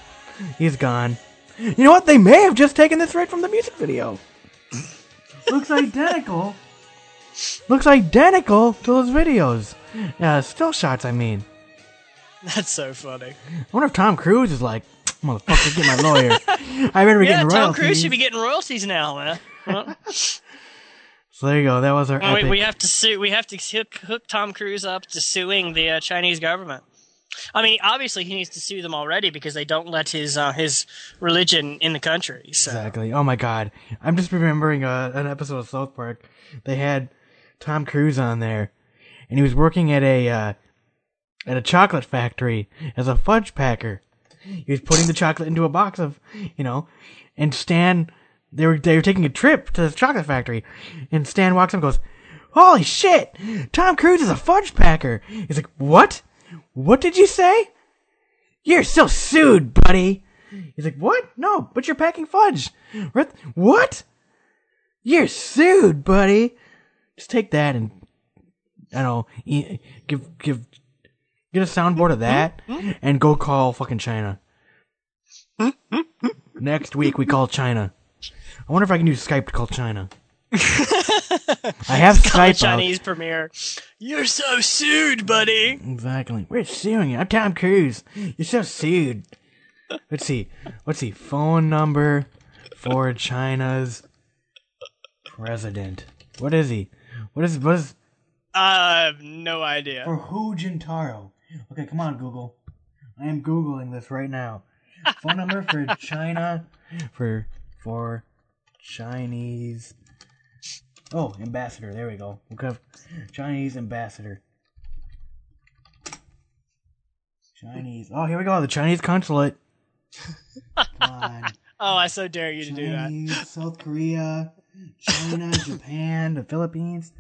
He's gone. You know what? They may have just taken this right from the music video. Looks identical. Looks identical to those videos. Yeah, still shots. I mean, That's so funny. I wonder if Tom Cruise is like, motherfucker, get my lawyer. I better be Yeah, getting Tom. Cruise should be getting royalties now, man. Well, So there you go. That was our we, epic. we have to sue. We have to hook, hook Tom Cruise up to suing the uh, Chinese government. I mean, obviously he needs to sue them already because they don't let his uh, his religion in the country. So Exactly. Oh my god. I'm just remembering uh, an episode of South Park. They had Tom Cruise on there, and he was working at a uh, at a chocolate factory as a fudge packer. He was putting the chocolate into a box of, you know, and Stan, they were they were taking a trip to the chocolate factory, and Stan walks up and goes, "Holy shit! Tom Cruise is a fudge packer." He's like, "What? What did you say? You're so sued, buddy." He's like, "What? No, but you're packing fudge. What? You're sued, buddy. Just take that and I don't know, give give get a soundboard of that and go call fucking China. Next week we call China. I wonder if I can use Skype to call China. I have Call the out. Chinese premiere. You're so sued, buddy. Exactly. We're suing you. I'm Tom Cruise. You're so sued. Let's see. Let's see. Phone number for China's president. What is he? What is what is I have no idea. for Hu Jintaro? Okay, come on, Google. I am googling this right now. Phone number for China for for Chinese. Oh, ambassador. There we go. Okay, Chinese ambassador. Chinese. Oh, here we go. The Chinese consulate. Come on. Oh, I so dare you to do that. South Korea, China, Japan, the Philippines.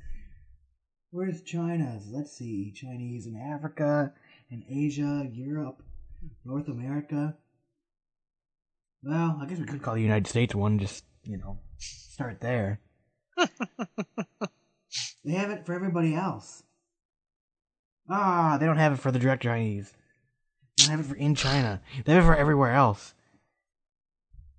Where's China's? Let's see. Chinese in Africa, in Asia, Europe, North America. Well, I guess we could call the United States one, just, you know, start there. They have it for everybody else. Ah, they don't have it for the direct Chinese. They don't have it for in China. They have it for everywhere else.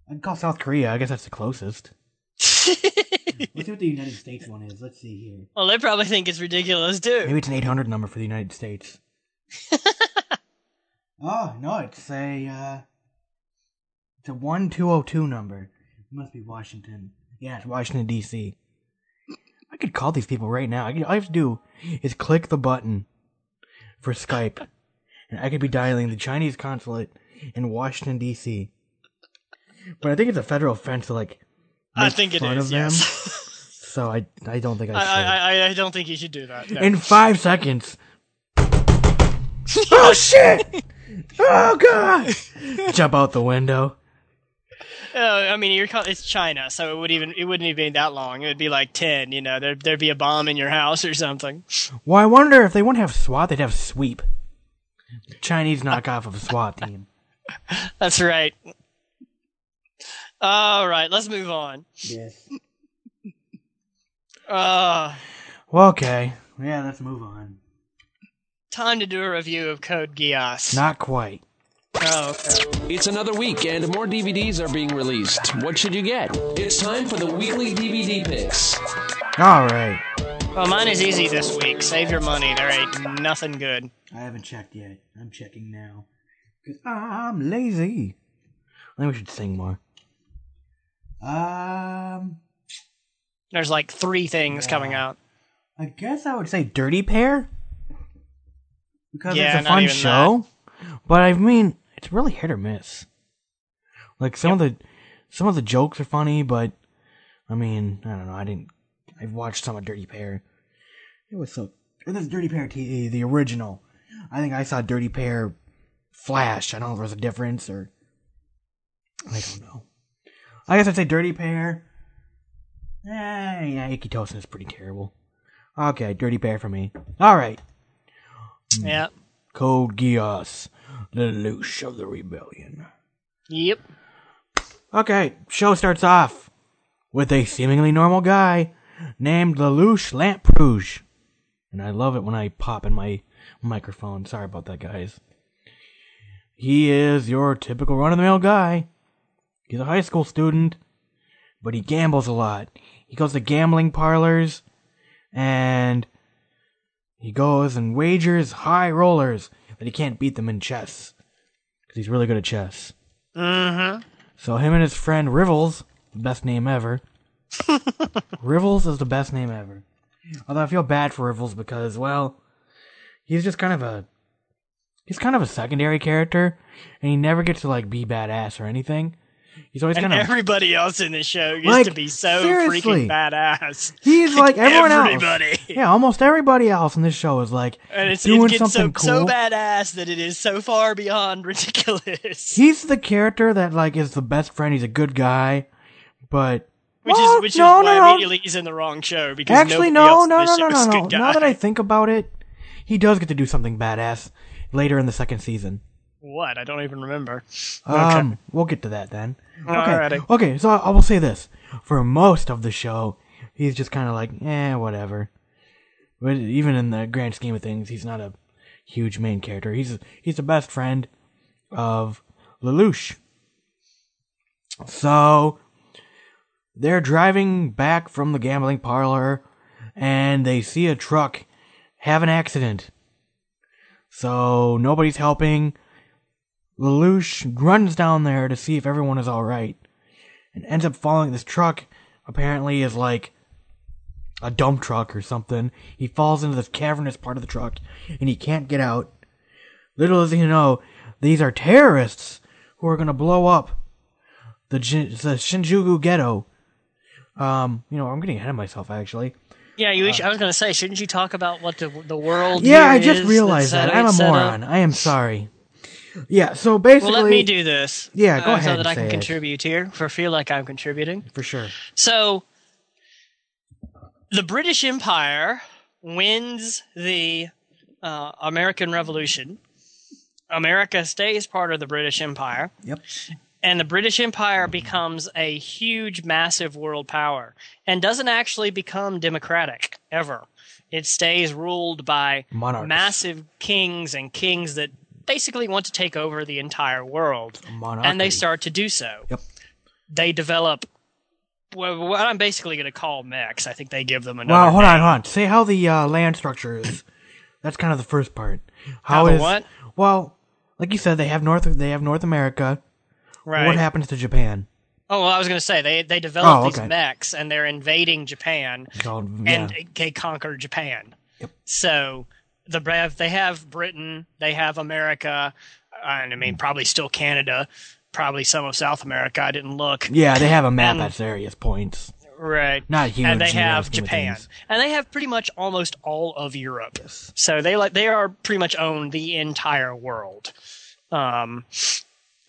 I'd call South Korea. I guess that's the closest. Let's see what the United States one is. Let's see here. well, they probably think it's ridiculous too. Maybe it's an 800 number for the United States. oh, no, it's a, uh, it's a 1202 number. It must be Washington. Yeah, it's Washington, D.C. I could call these people right now. I could, all I have to do is click the button for Skype, and I could be dialing the Chinese consulate in Washington, D.C. But I think it's a federal offense to, like, I think it is. of them. Yes. So I, I don't think I I, should. I, I, I don't think you should do that. no. in five seconds. oh shit! Oh god! Jump out the window. Uh, I mean, you're, co- it's China, so it would even it wouldn't even be that long. It would be like ten. You know, there there'd be a bomb in your house or something. Well, I wonder if they wouldn't have SWAT, they'd have sweep. Chinese knockoff of a SWAT team. That's right. All right, let's move on. Yes. Uh, Well, okay. Yeah, let's move on. time to do a review of Code Geass. Not quite. Oh, okay. It's another week and more DVDs are being released. What should you get? It's time for the weekly DVD picks. All right. Well, mine is easy this week. Save your money. There ain't nothing good. I haven't checked yet. I'm checking now. Cause I'm lazy. I think we should sing more. Um, There's like three things Yeah. coming out. I guess I would say Dirty Pair. Because Yeah, it's a fun even show. But I mean, it's really hit or miss. Like some of the some of the jokes are funny, but I mean, I don't know, I didn't I've watched some of Dirty Pair. It was so this Dirty Pair TV, the original. I think I saw Dirty Pair Flash. I don't know if there's a difference or I don't know. I guess I'd say Dirty Pair. Eh, yeah, Ikki Tousen is pretty terrible. Okay, Dirty Pair for me. Alright. Yeah. Code Geass, the Lelouch of the Rebellion. Yep. Okay, show starts off with a seemingly normal guy named Lelouch Lamperouge. And I love it when I pop in my microphone. Sorry about that, guys. He is your typical run of the mill guy. He's a high school student, but he gambles a lot. He goes to gambling parlors and he goes and wagers high rollers that he can't beat them in chess. Because he's really good at chess. Mm-hmm. So him and his friend Rivalz, the best name ever. Rivalz is the best name ever. Although I feel bad for Rivalz because, well, he's just kind of a he's kind of a secondary character, and he never gets to like be badass or anything. He's always kind of everybody else in the show used Like, to be so seriously. freaking badass. he's like everyone everybody. else. Yeah, almost everybody else in this show is like And it's, doing it gets so, something cool. so badass that it is so far beyond ridiculous. He's the character that like is the best friend. He's a good guy, but Which Well, is which no, is why no, no. immediately he's in the wrong show because actually no, else no, in no, no, no, no, no. Now that I think about it, he does get to do something badass later in the second season. What I don't even remember. Um, we'll get to that then. Okay, Alrighty. okay. So I, I will say this: for most of the show, he's just kind of like, eh, whatever. But even in the grand scheme of things, he's not a huge main character. He's he's the best friend of Lelouch. So they're driving back from the gambling parlor, and they see a truck have an accident. So nobody's helping. Lelouch runs down there to see if everyone is alright and ends up following this truck. Apparently, is like a dump truck or something. He falls into this cavernous part of the truck and he can't get out. Little does he know, these are terrorists who are going to blow up the, the Shinjuku ghetto. Um, you know, I'm getting ahead of myself actually. Yeah, you. I was going to say, shouldn't you talk about what the the world? Uh, Yeah, I just realized that. I'm a moron. I am sorry. Yeah, so basically. Well, let me do this. Yeah, go uh, ahead So that I can it. contribute here, for feel like I'm contributing. For sure. So, the British Empire wins the uh, American Revolution. America stays part of the British Empire, Yep. and the British Empire becomes a huge, massive world power and doesn't actually become democratic ever. It stays ruled by Monarchs. massive kings and kings that basically want to take over the entire world. And they start to do so. Yep. They develop well, what I'm basically going to call mechs. I think they give them another. Well, hold on, name. hold on. Say how the uh, land structure is. That's kind of the first part. How How is what? Well, like you said, they have North. They have North America. Right. What happens to Japan? Oh, well, I was going to say they they develop Oh, these mechs and they're invading Japan Called, yeah. and they conquer Japan. Yep. So the they have Britain, they have America, and I mean probably still Canada, probably some of South America. I didn't look. yeah, they have a map and- at various points. Right. Not huge. and they have Japan, things. and they have pretty much almost all of Europe. So they like they are pretty much own the entire world. Um,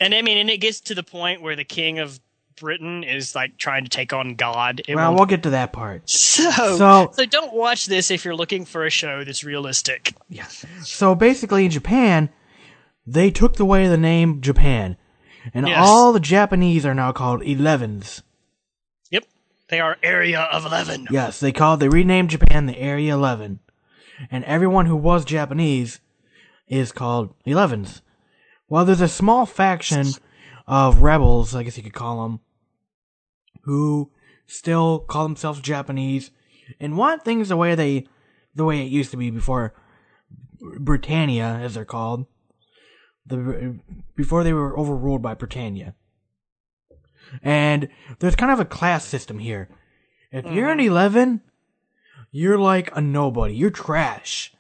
and I mean, and it gets to the point where the king of Britain is like trying to take on God. It Well, won't- we'll get to that part. so, So- so don't watch this if you're looking for a show that's realistic. So basically, in Japan, they took away the name Japan, and Yes. all the Japanese are now called Elevens. Yep, they are Area of Eleven. Yes, they called they renamed Japan the Area Eleven, and everyone who was Japanese is called Elevens. Well, there's a small faction of rebels, I guess you could call them, who still call themselves Japanese and want things the way they, the way it used to be before Britannia, as they're called, the before they were overruled by Britannia. And there's kind of a class system here. If you're an mm-hmm. 11, you're like a nobody. You're trash.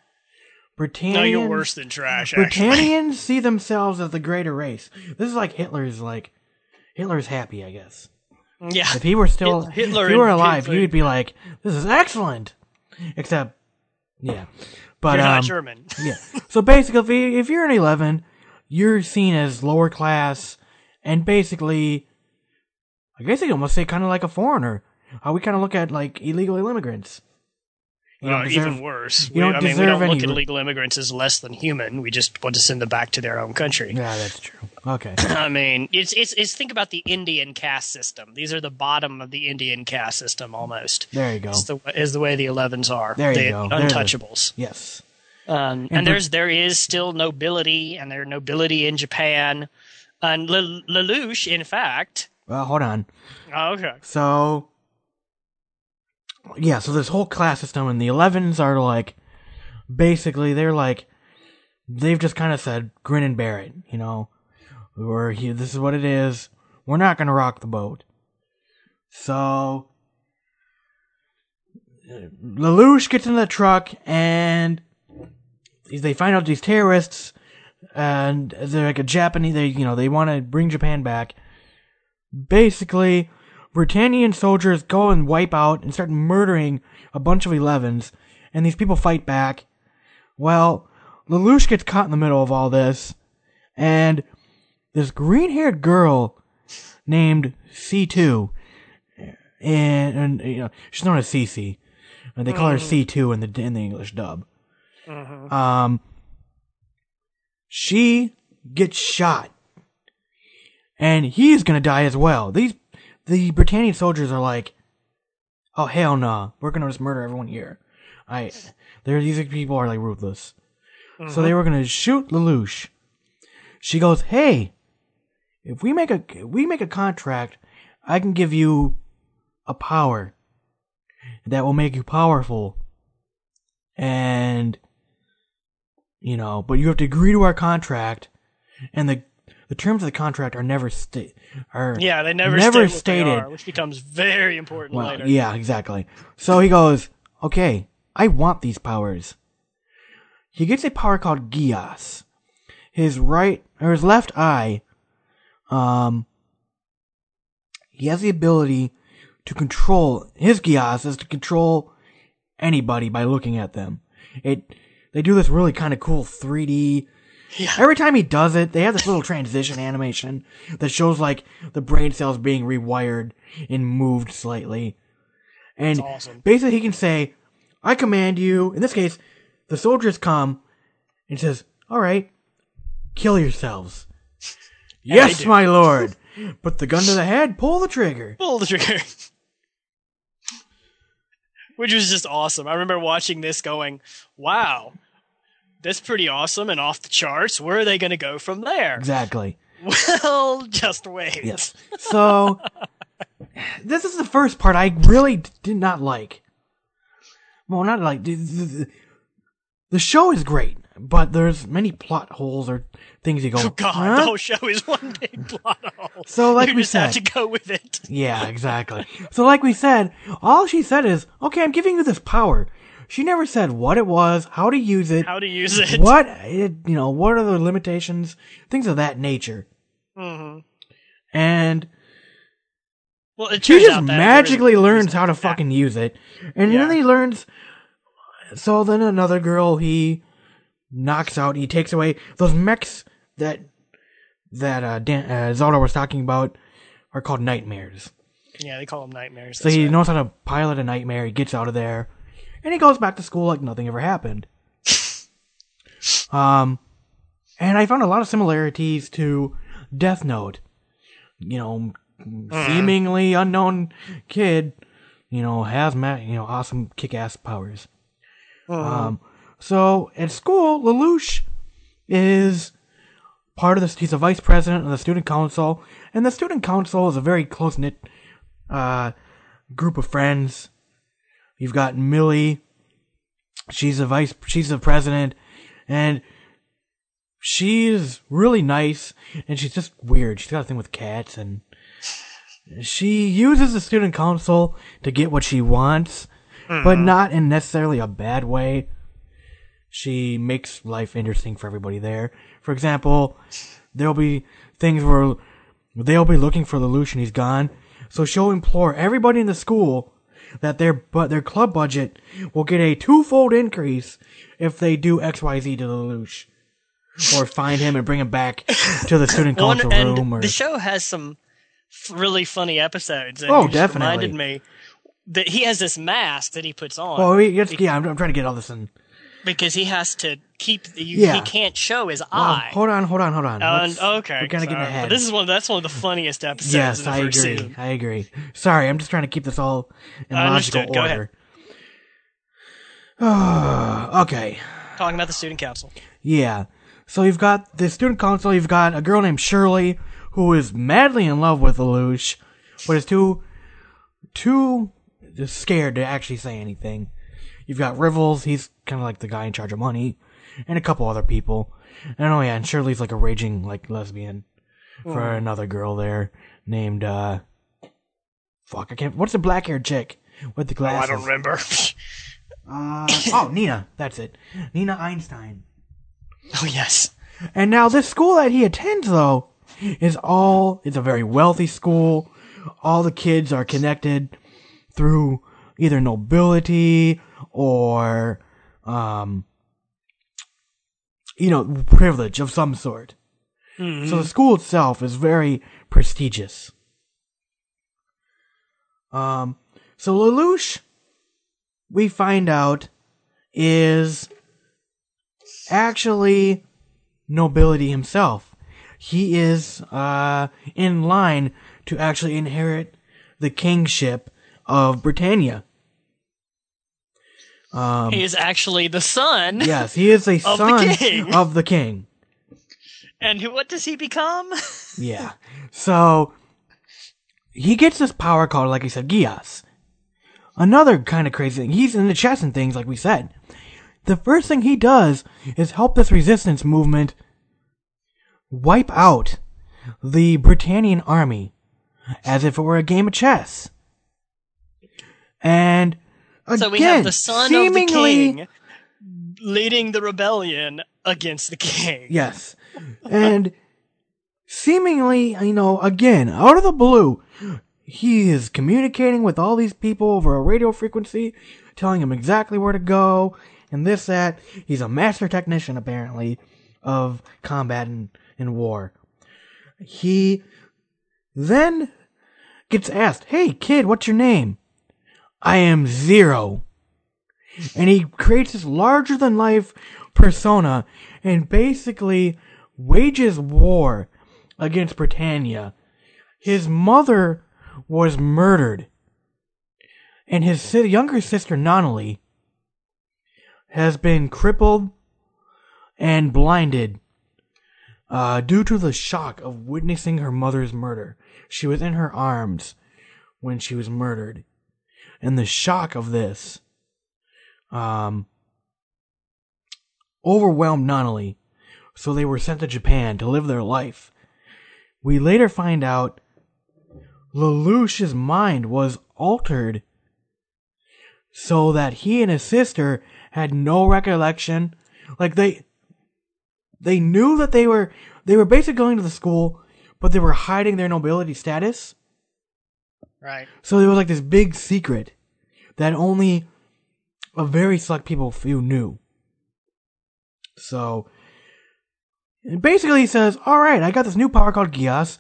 Britannians, No, you're worse than trash. Britannians see themselves as the greater race. This is like Hitler's like Hitler's happy, I guess. Yeah, If he were still Hitler if he were alive, Hitler- he'd be like, "This is excellent." Except, yeah, but you're um, not German. yeah. So basically, if, you, if you're an 11, you're seen as lower class and basically, I guess you almost say kind of like a foreigner. How we kind of look at like illegal immigrants. You Uh, deserve- even worse. you We, don't I mean, we don't look at illegal immigrants as less than human. We just want to send them back to their own country. Yeah, that's true. Okay. I mean, it's, it's it's think about the Indian caste system. These are the bottom of the Indian caste system almost. There you go. Is the is the way the Elevens are. There you the go. Untouchables. Yes. Um, And and there's there is still nobility, and there's nobility in Japan. And Le- Lelouch, in fact, Well, hold on. oh, okay, So, yeah, so this whole class system, and the 11s are like, basically, they're like, they've just kind of said, grin and bear it, you know? We're here, this is what it is. We're not gonna rock the boat. So, Lelouch gets in the truck, and they find out these terrorists, and they're like a Japanese, they, you know, they want to bring Japan back. basically, Britannian soldiers go and wipe out and start murdering a bunch of 11s, and these people fight back. Well, Lelouch gets caught in the middle of all this, and this green haired girl named C2, and, and you know, she's known as Cece, and they call her C2 in the in the English dub. Um, she gets shot, and he's gonna die as well. These the Britannian soldiers are like, "Oh hell no, we're gonna just murder everyone here." I, there these people are like ruthless, so they mm-hmm. were gonna shoot Lelouch. She goes, "Hey, if we make a if we make a contract, I can give you a power that will make you powerful, and you know, but you have to agree to our contract, and the the terms of the contract are never sta- are Yeah, they never, never state stated. are, which becomes very important Well, later. yeah, exactly. So he goes, okay, I want these powers. He gets a power called Geass. His right or his left eye, um, he has the ability to control his Geass is to control anybody by looking at them. It they do this really kind of cool 3D. Yeah. Every time he does it, they have this little transition animation that shows like the brain cells being rewired and moved slightly. And awesome. basically he can say, I command you, in this case, the soldiers come and says, All right, kill yourselves. yes, my lord. Put the gun to the head, pull the trigger. Pull the trigger. Which was just awesome. I remember watching this going, wow, that's pretty awesome and off the charts. Where are they going to go from there? Exactly. Well, just wait. Yes. So, this is the first part I really did not like. Well, not like the, the, the show is great, but there's many plot holes or things you go. Oh, God, "Huh?" the whole show is one big plot hole. So, like you we just have said- to go with it. Yeah, exactly. so, like we said, all she said is, "Okay, I'm giving you this power." She never said what it was, how to use it, How to use it. what it, you know, what are the limitations, things of that nature. Mhm. And Well, it she just out that magically learns how to fucking use it, and Yeah. then he learns. So then another girl he knocks out. He takes away those mechs that that uh, Dan, uh, Zelda was talking about are called nightmares. Yeah, they call them nightmares. So he right. knows how to pilot a nightmare. He gets out of there, and he goes back to school like nothing ever happened. um, and I found a lot of similarities to Death Note. You know, seemingly unknown kid, you know, has ma- you know awesome kick-ass powers. Um, so at school, Lelouch is part of this. He's a vice president of the student council, and the student council is a very close knit uh, group of friends. You've got Milly. She's a vice. She's the president, and she's really nice. And she's just weird. She's got a thing with cats, and she uses the student council to get what she wants, but mm-hmm. not in necessarily a bad way. She makes life interesting for everybody there. For example, there'll be things where they'll be looking for Lelouch and he's gone. So she'll implore everybody in the school that their but their club budget will get a twofold increase if they do X Y Z to Lelouch, or find him and bring him back to the student council and room. Or the show has some really funny episodes. And Oh, definitely. reminded me that he has this mask that he puts on well, we, it's, yeah, I'm, I'm trying to get all this in. because he has to keep. You, Yeah. He can't show his Well, eye. hold on, hold on, hold on. Uh, and- okay, we're gonna get ahead. But this is one. That's one of the funniest episodes. Yes, I agree. season. I agree. Sorry, I'm just trying to keep this all in I logical understood. Go ahead. order. okay. Talking about the student council. Yeah. So you've got the student council, you've got a girl named Shirley who is madly in love with Lelouch, but is too too scared to actually say anything. You've got Rivalz, he's kinda like the guy in charge of money, and a couple other people. And oh yeah, and Shirley's like a raging like lesbian for another girl there named uh fuck, I can't what's the black haired chick with the Oh, glasses? I don't remember. Uh, oh, Nina, that's it. Nina Einstein. oh yes. And now this school that he attends, though, is all, it's a very wealthy school. All the kids are connected through either nobility or, um, you know, privilege of some sort. So the school itself is very prestigious. Um, so Lelouch, we find out, is actually nobility himself. He is uh, in line to actually inherit the kingship of Britannia. Um, he is actually the son. Yes, he is a Of the son king. of the king. And what does he become? Yeah. So he gets this power called, like I said, Geass. Another kind of crazy thing. He's in the chess and things, like we said. The first thing he does is help this resistance movement wipe out the Britannian army as if it were a game of chess. And again, so we have the son seemingly, of the king leading the rebellion against the king. Yes. And seemingly, you know, again, out of the blue, he is communicating with all these people over a radio frequency, telling them exactly where to go, and this, that. He's a master technician, apparently, of combat and, and war. He then gets asked, Hey, kid, what's your name? I am Zero. And he creates this larger than life persona and basically wages war against Britannia. His mother was murdered, and his younger sister Nunnally has been crippled and blinded uh, due to the shock of witnessing her mother's murder. She was in her arms when she was murdered, and the shock of this um, overwhelmed Nunnally, so they were sent to Japan to live their life. We later find out Lelouch's mind was altered so that he and his sister had no recollection. Like they they knew that they were they were basically going to the school, but they were hiding their nobility status. Right. So there was like this big secret that only a very select people few knew. So basically he says, All right, I got this new power called Geass.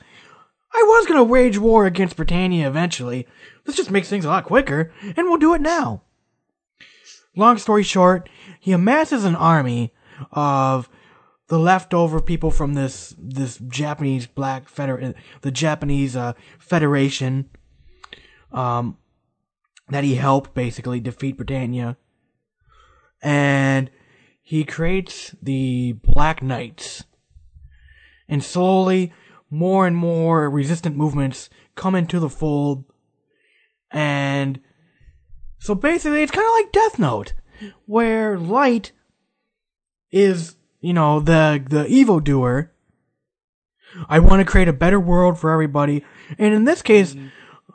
I was gonna wage war against Britannia eventually. This just makes things a lot quicker, and we'll do it now. Long story short, he amasses an army of the leftover people from this this Japanese black feder the Japanese uh, Federation um that he helped basically defeat Britannia. And he creates the Black Knights. And slowly more and more resistant movements come into the fold. And so basically it's kind of like Death Note where light is, you know, the the evil doer. I want to create a better world for everybody. And in this case,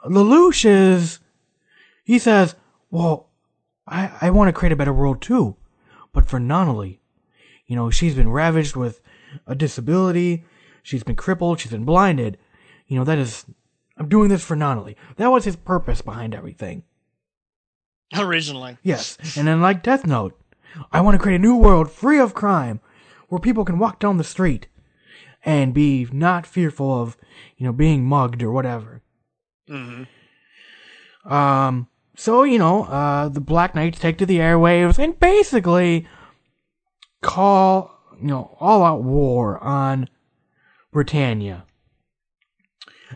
Lelouch is he says, Well, I, I want to create a better world too. But for Nunnally. You know, she's been ravaged with a disability, she's been crippled, she's been blinded. You know, that is I'm doing this for Nunnally. That was his purpose behind everything. Originally. Yes. And then like Death Note, I want to create a new world free of crime where people can walk down the street and be not fearful of, you know, being mugged or whatever. Um, so, you know, uh, the Black Knights take to the airwaves and basically call, you know, all out war on Britannia.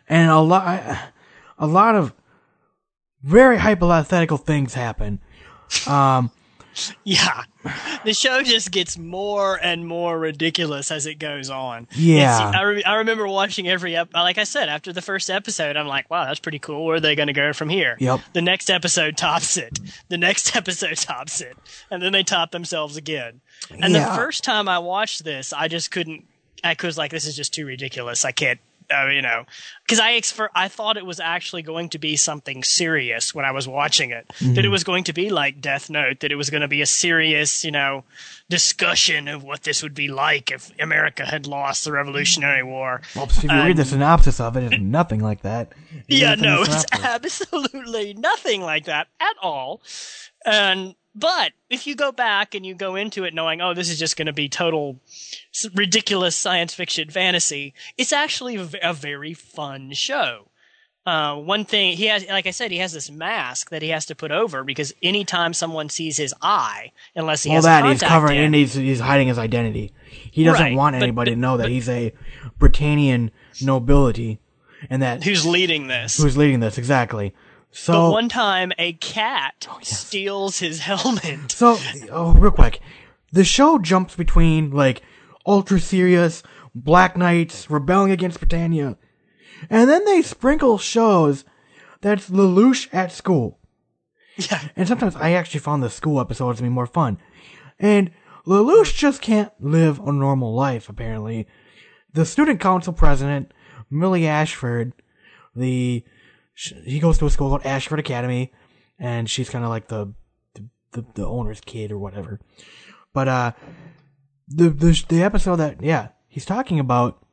And a lot, a lot of very hypothetical things happen. Um, Yeah. The show just gets more and more ridiculous as it goes on. Yeah. I, re- I remember watching every ep- like I said after the first episode I'm like, wow, that's pretty cool. Where are they going to go from here? Yep. The next episode tops it. The next episode tops it. And then they top themselves again. And Yeah. the first time I watched this, I just couldn't I was like this is just too ridiculous. I can't Uh, you know, because I exfer- I thought it was actually going to be something serious when I was watching it. That it was going to be like Death Note. That it was going to be a serious, you know, discussion of what this would be like if America had lost the Revolutionary War. Well, if you read the synopsis of it, it's nothing like that. Yeah, get it in no, it's absolutely nothing like that at all. And but if you go back and you go into it knowing, oh, this is just going to be total ridiculous science fiction fantasy, it's actually a very fun show. Uh, one thing he has, like I said, he has this mask that he has to put over because anytime someone sees his eye, unless he Well, has a that he's covering in- and he's, he's hiding his identity. He doesn't Right, want anybody but- to know that but- he's a Britannian nobility and that who's leading this. who's leading this exactly. But So, one time, a cat Oh, steals his helmet. so oh, real quick, the show jumps between like ultra serious Black Knights rebelling against Britannia, and then they sprinkle shows that's Lelouch at school. Yeah. And sometimes I actually found the school episodes to be more fun. And Lelouch just can't live a normal life, apparently. The student council president, Milly Ashford, the, sh- he goes to a school called Ashford Academy, and she's kind of like the, the, the, the owner's kid or whatever. But, uh, the, the, the episode that, yeah, he's talking about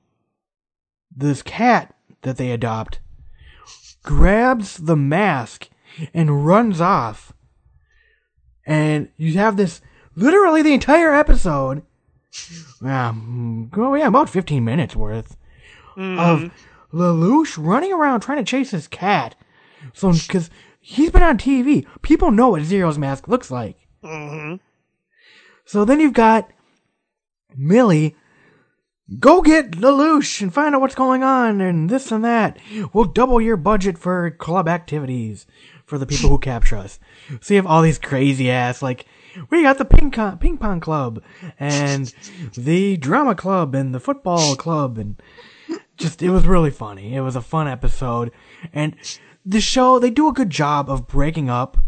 this cat that they adopt grabs the mask and runs off. And you have this literally the entire episode. Um, oh yeah, about 15 minutes worth of Lelouch running around trying to chase his cat. So, because he's been on TV, people know what Zero's mask looks like. Mm-hmm. So then you've got Milly. Go get Lelouch and find out what's going on and this and that. We'll double your budget for club activities for the people who capture us. So you have all these crazy ass like we got the ping pong, ping pong club and the drama club and the football club and just it was really funny. It was a fun episode and the show they do a good job of breaking up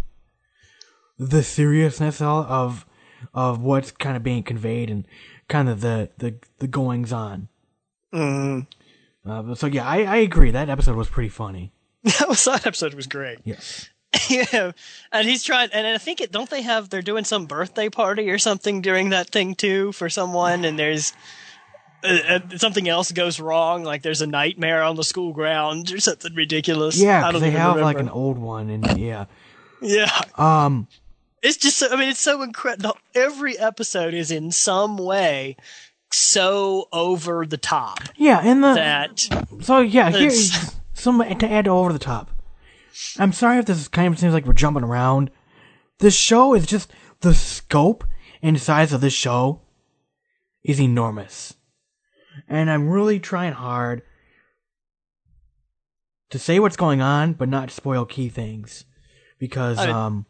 the seriousness of of, of what's kind of being conveyed and kind of the the, the goings on. Mm. Uh, so yeah, I, I agree. That episode was pretty funny. That was that episode was great. Yeah. yeah, and he's trying, and I think it. Don't they have? They're doing some birthday party or something during that thing too for someone, and there's uh, something else goes wrong. Like there's a Knightmare on the school grounds or something ridiculous. Yeah, I don't they have like an old one, and yeah, yeah. um, It's just. so- I mean, it's so incredible. Every episode is in some way so over the top yeah, and the that so yeah, here some to add to over the top. I'm sorry if this kind of seems like we're jumping around. The show is just the scope and size of this show is enormous, and I'm really trying hard to say what's going on, but not spoil key things because I- um,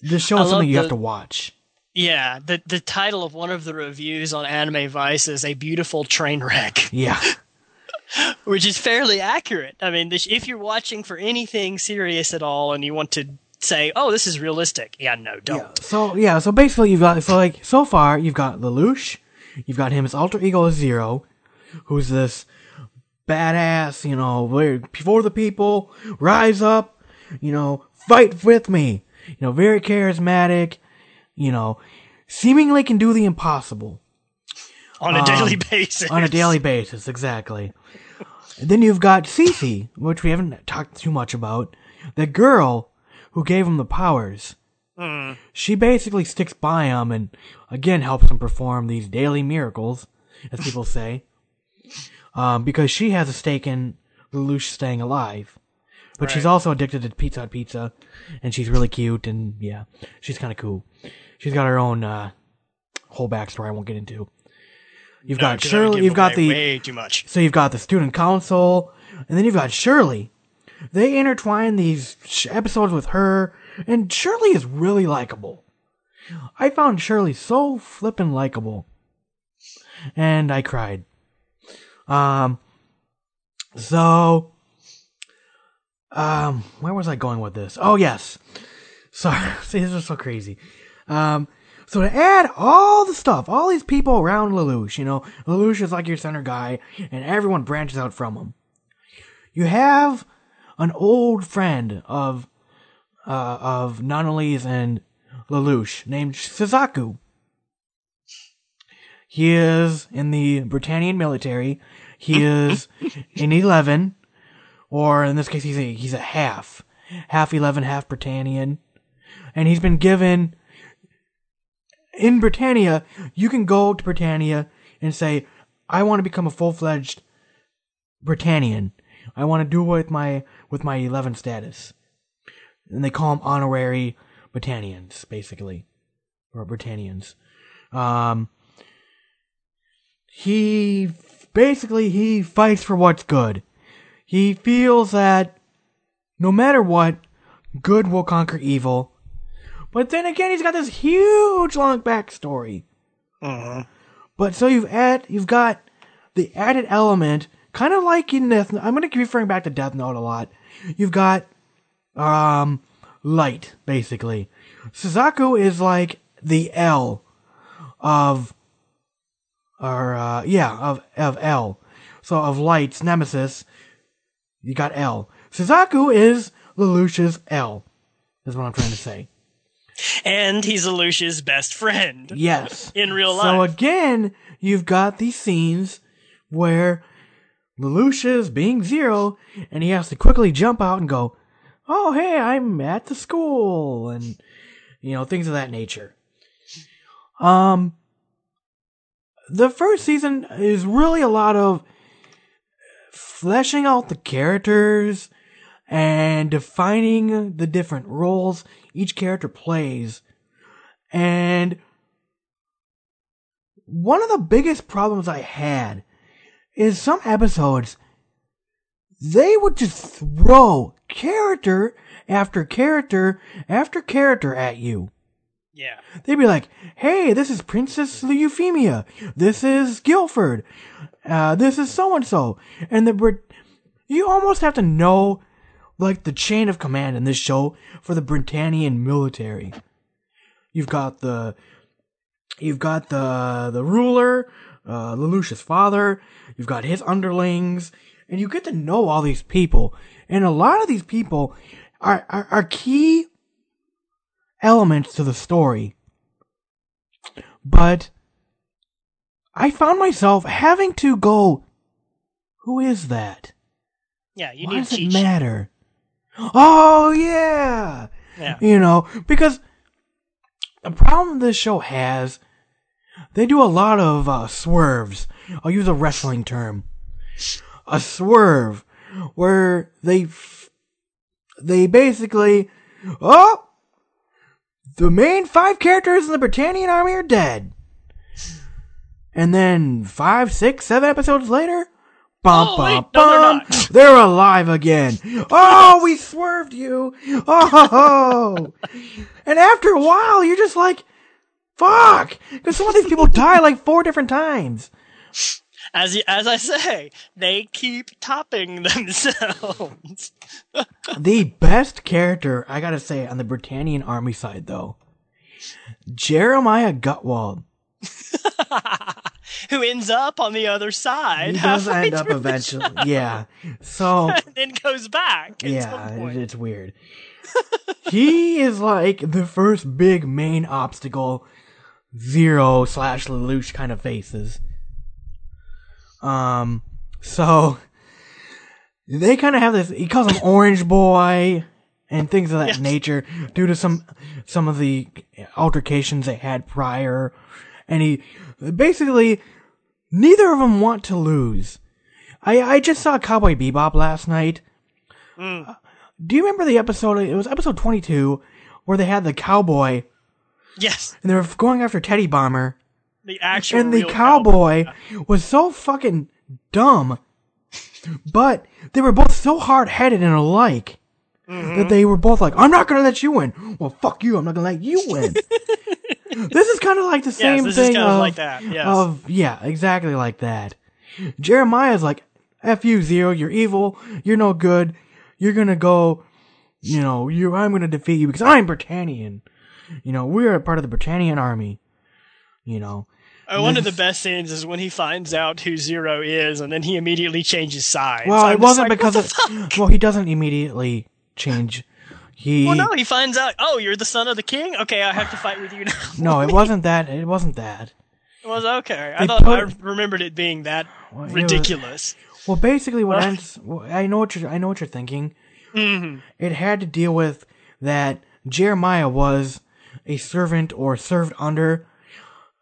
this show is something you have to watch. yeah. The the title of one of the reviews on Anime Vice is a beautiful train wreck. Yeah. which is fairly accurate. I mean, this, if you're watching for anything serious at all and you want to say, "Oh, this is realistic," yeah, no, don't. So yeah, so basically you've got so like so far you've got Lelouch, you've got him as alter ego Zero, who's this badass, you know, before the people, rise up, you know, fight with me, you know, very charismatic, you know, seemingly can do the impossible On a Um, daily basis. on a daily basis, exactly. Then you've got C.C., which we haven't talked too much about, the girl who gave him the powers. She basically sticks by him and again helps him perform these daily miracles, as people say, um, because she has a stake in Lelouch staying alive. But she's also addicted to Pizza Hut pizza, and she's really cute, and yeah, she's kind of cool. She's got her own uh, whole backstory I won't get into. You've No, got 'cause that would Shirley. You've got the way too much. so you've got the student council, and then you've got Shirley. They intertwine these sh- episodes with her, and Shirley is really likable. I found Shirley so flippin' likable, and I cried. Um, so, um, where was I going with this? Oh yes, sorry. See, this is so crazy. Um, So to add all the stuff, all these people around Lelouch, you know, Lelouch is like your center guy, and everyone branches out from him. You have an old friend of uh, of Nunnally's and Lelouch named Suzaku. He is in the Britannian military. He is an eleven, or in this case, he's a he's a half, half eleven, half Britannian, and he's been given in Britannia, you can go to Britannia and say, I want to become a full fledged Britannian. I want to do it with my with my eleven status. And they call them honorary Britannians, basically. Or Britannians. Um he basically he fights for what's good. He feels that no matter what, good will conquer evil. But then again, he's got this huge long backstory. But so you've add you've got the added element, kind of like in Death. I'm going to keep referring back to Death Note a lot. You've got um light basically. Suzaku is like the L of or uh, yeah of of L. So of light's nemesis, you got L. Suzaku is Lelouch's L. Is what I'm trying to say. And he's Lelouch's best friend. Yes. In real life. So again, you've got these scenes where Lelouch is being zero, and he has to quickly jump out and go, "Oh, hey, I'm at the school," and you know things of that nature. Um, the first season is really a lot of fleshing out the characters and defining the different roles each character plays. And one of the biggest problems I had is some episodes they would just throw character after character after character at you. Yeah. They'd be like, "Hey, this is Princess Euphemia. This is Guilford. Uh, this is so and so." And the Brit- you almost have to know like the chain of command in this show for the Britannian military. You've got the you've got the the ruler, uh, Lelouch's father. You've got his underlings, and you get to know all these people. And a lot of these people are are, are key elements to the story. But I found myself having to go, who is that? Yeah, you Why need does it matter? Oh yeah, Yeah. you know because the problem this show has, they do a lot of uh, swerves. I'll use a wrestling term, a swerve, where they f- they basically oh the main five characters in the Britannian army are dead. And then five, six, seven episodes later, bum, Oh, bum, wait, no, they're they're alive again. Oh, we swerved you. Oh, and after a while, you're just like, fuck, because some of these people die like four different times. As as I say, they keep topping themselves. The best character, I gotta say, on the Britannian army side, though, Jeremiah Gottwald. Who ends up on the other side? He does end up eventually. Yeah. So, and then goes back. Yeah, it's weird. he is like the first big main obstacle Zero slash Lelouch kind of faces. Um, so they kind of have this. He calls him Orange Boy and things of that Yes. nature due to some some of the altercations they had prior, and he basically neither of them want to lose. I I just saw Cowboy Bebop last night. Uh, Do you remember the episode? It was episode twenty two where they had the cowboy yes, and they were going after Teddy Bomber, the actual and the real cowboy was so fucking dumb, but they were both so hard headed and alike Mm-hmm. that they were both like, "I'm not gonna let you win." Well, fuck you. I'm not gonna let you win. this is kind of like the same this is thing of like that, yes. of yeah, exactly like that. Jeremiah's like, "F you, Zero. You're evil. You're no good. You're gonna go." You know, you I'm gonna defeat you because I'm Britannian. You know, we are a part of the Britannian army. You know, one of the best scenes is when he finds out who Zero is, and then he immediately changes sides. well, I'm it wasn't like, because of. Well, he doesn't immediately change. He Well, no, he finds out. Oh, you're the son of the king. Okay, I have to fight with you now. no, it wasn't that. It wasn't that. It was okay. I They thought I remembered it being that Well, it was- ridiculous. Well, basically, what well, I know what you're. I know what you're thinking. Mm-hmm. It had to deal with that Jeremiah was a servant or served under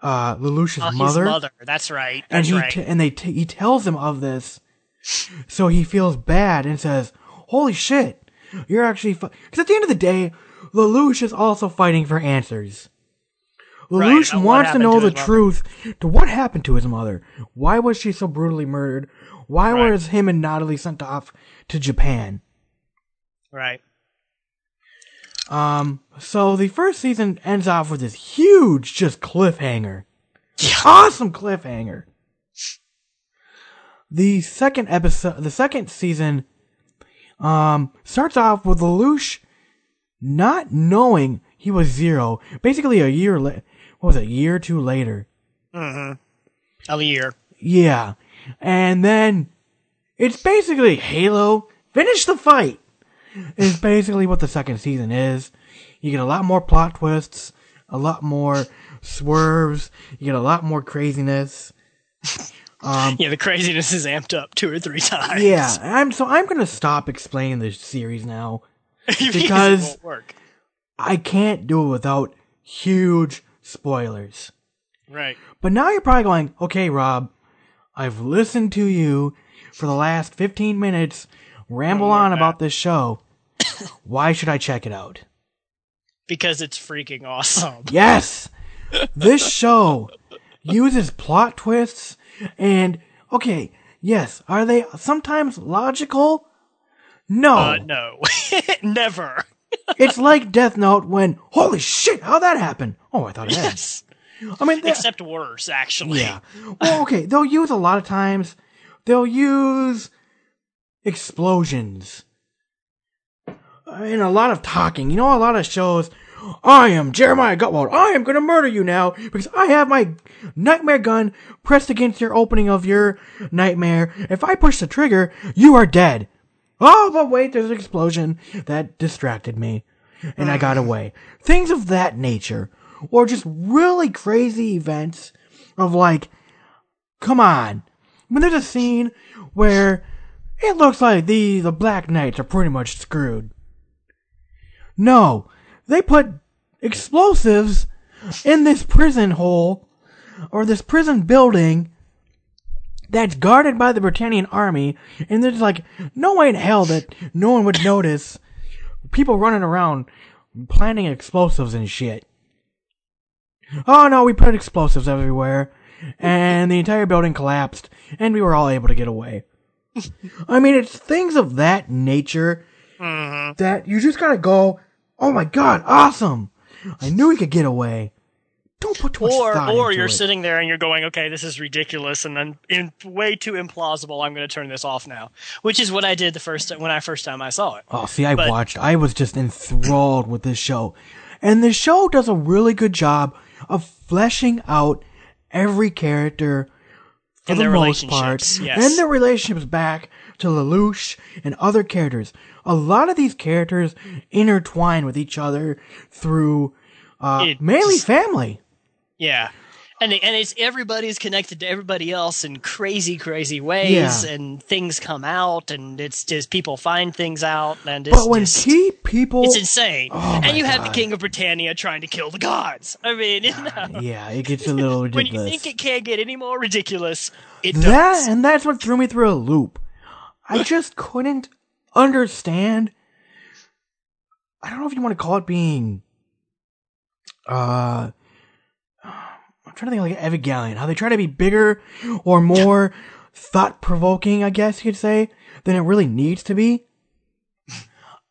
uh, Lelouch's Oh, his mother, mother. That's right. and he right. t- and they t- he tells him of this, so he feels bad and says, "Holy shit, you're actually." Because at the end of the day, Lelouch is also fighting for answers. Right, Lelouch what wants to know to the mother. truth to what happened to his mother. Why was she so brutally murdered? Why Right. was him and Nunnally sent off to Japan? right. Um, so the first season ends off with this huge, just cliffhanger. Awesome cliffhanger. The second episode, the second season, um, starts off with Lelouch not knowing he was zero. Basically, a year la- what was it, a year or two later. A year. Yeah. And then it's basically Halo. Finish the fight. Is basically what the second season is. You get a lot more plot twists, a lot more swerves, you get a lot more craziness. Um, yeah, the craziness is amped up two or three times. Yeah, I'm so I'm gonna stop explaining this series now. because Because- it won't work. I can't do it without huge spoilers. Right. But now you're probably going, okay, Rob, I've listened to you for the last 15 minutes ramble on about this show. Why should I check it out? Because it's freaking awesome. Yes! This show uses plot twists and, okay, yes, are they sometimes logical? No. Uh, no. Never. it's like Death Note when, holy shit, how'd that happen? Oh, I thought it had. Yes. I mean, Except worse, actually. Yeah. Well, okay, they'll use a lot of times. They'll use explosions and a lot of talking. You know, a lot of shows. I am Jeremiah Gottwald. I am going to murder you now because I have my Knightmare gun pressed against your opening of your Knightmare. If I push the trigger, you are dead. Oh, but wait, there's an explosion that distracted me and I got away. Things of that nature. Or just really crazy events of like, come on. When there's a scene where it looks like the, the Black Knights are pretty much screwed. No, they put explosives in this prison hole or this prison building that's guarded by the Britannian army, and there's like no way in hell that no one would notice people running around planting explosives and shit. Oh no, we put explosives everywhere, and the entire building collapsed, and we were all able to get away. I mean, it's things of that nature mm-hmm. that you just gotta go, oh my god, awesome! I knew we could get away. Don't put too much Or, thought or you're it. sitting there and you're going, okay, this is ridiculous and then in way too implausible. I'm going to turn this off now, which is what I did the first when I first time I saw it. Oh, see, I But- watched. I was just enthralled with this show. And the show does a really good job of fleshing out every character for And the their most part. yes. And their relationships back to Lelouch and other characters. A lot of these characters intertwine with each other through uh, mainly family. Yeah. And, and it's everybody's connected to everybody else in crazy, crazy ways, Yeah. and things come out, and it's just people find things out, and it's But when just, key people. it's insane. Oh and you have the King of Britannia trying to kill the gods. I mean, yeah, it gets a little ridiculous when you think it can't get any more ridiculous, it that does. and that's what threw me through a loop. I just couldn't understand. I don't know if you want to call it being. Uh, I'm trying to think like Evangelion, how they try to be bigger or more thought provoking, I guess you could say, than it really needs to be.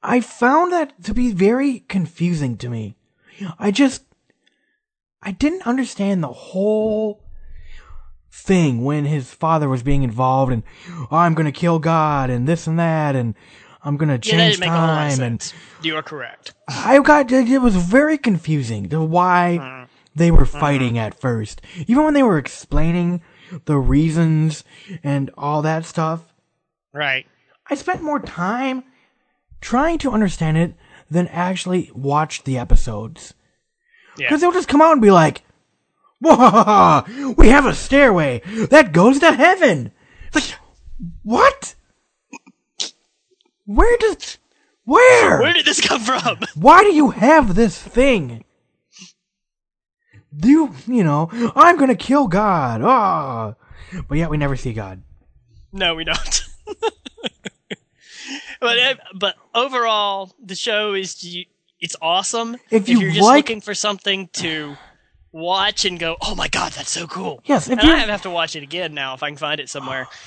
I found that to be very confusing to me. I just, I didn't understand the whole thing when his father was being involved and "Oh, I'm going to kill God and this and that and I'm gonna change didn't make a whole lot of time and. You are correct. I got it was very confusing to why hmm. They were mm-hmm. fighting at first. Even when they were explaining the reasons and all that stuff, Right. I spent more time trying to understand it than actually watch the episodes. Yeah. Because they'll just come out and be like, Whoa, we have a stairway that goes to heaven. It's like, what? Where does, where? Where did this come from? Why do you have this thing? You, you know, I'm gonna kill God. Ah, but yet we never see God. No, we don't. but uh, but overall, the show is it's awesome. If you are just like- looking for something to watch and go, oh my god, that's so cool. Yes, if and you- I have to watch it again now if I can find it somewhere.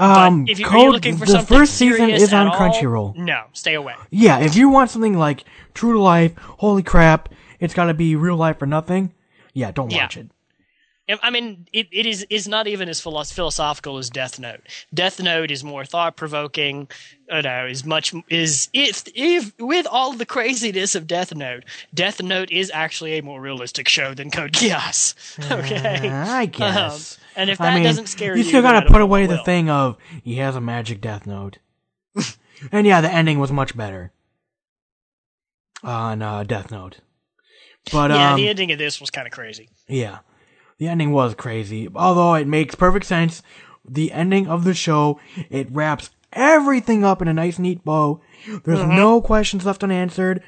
Um, if you, are Code, you looking for the something first season is on all, Crunchyroll. No, stay away. Yeah, if you want something like true to life, holy crap, it's gotta be real life or nothing. Yeah, don't Yeah. watch it. I- I mean, it, it is is not even as philosophical as Death Note. Death Note is more thought provoking. You know, is much is if if with all the craziness of Death Note, Death Note is actually a more realistic show than Code Geass. Okay, Uh, I guess. Um, and if I that mean, doesn't scare you, you still gotta put away what the will. thing of he has a magic death note. and yeah, the ending was much better on uh, Death Note. But Yeah, um, the ending of this was kind of crazy. yeah, the ending was crazy. Although it makes perfect sense. The ending of the show it wraps everything up in a nice, neat bow. There's no questions left unanswered.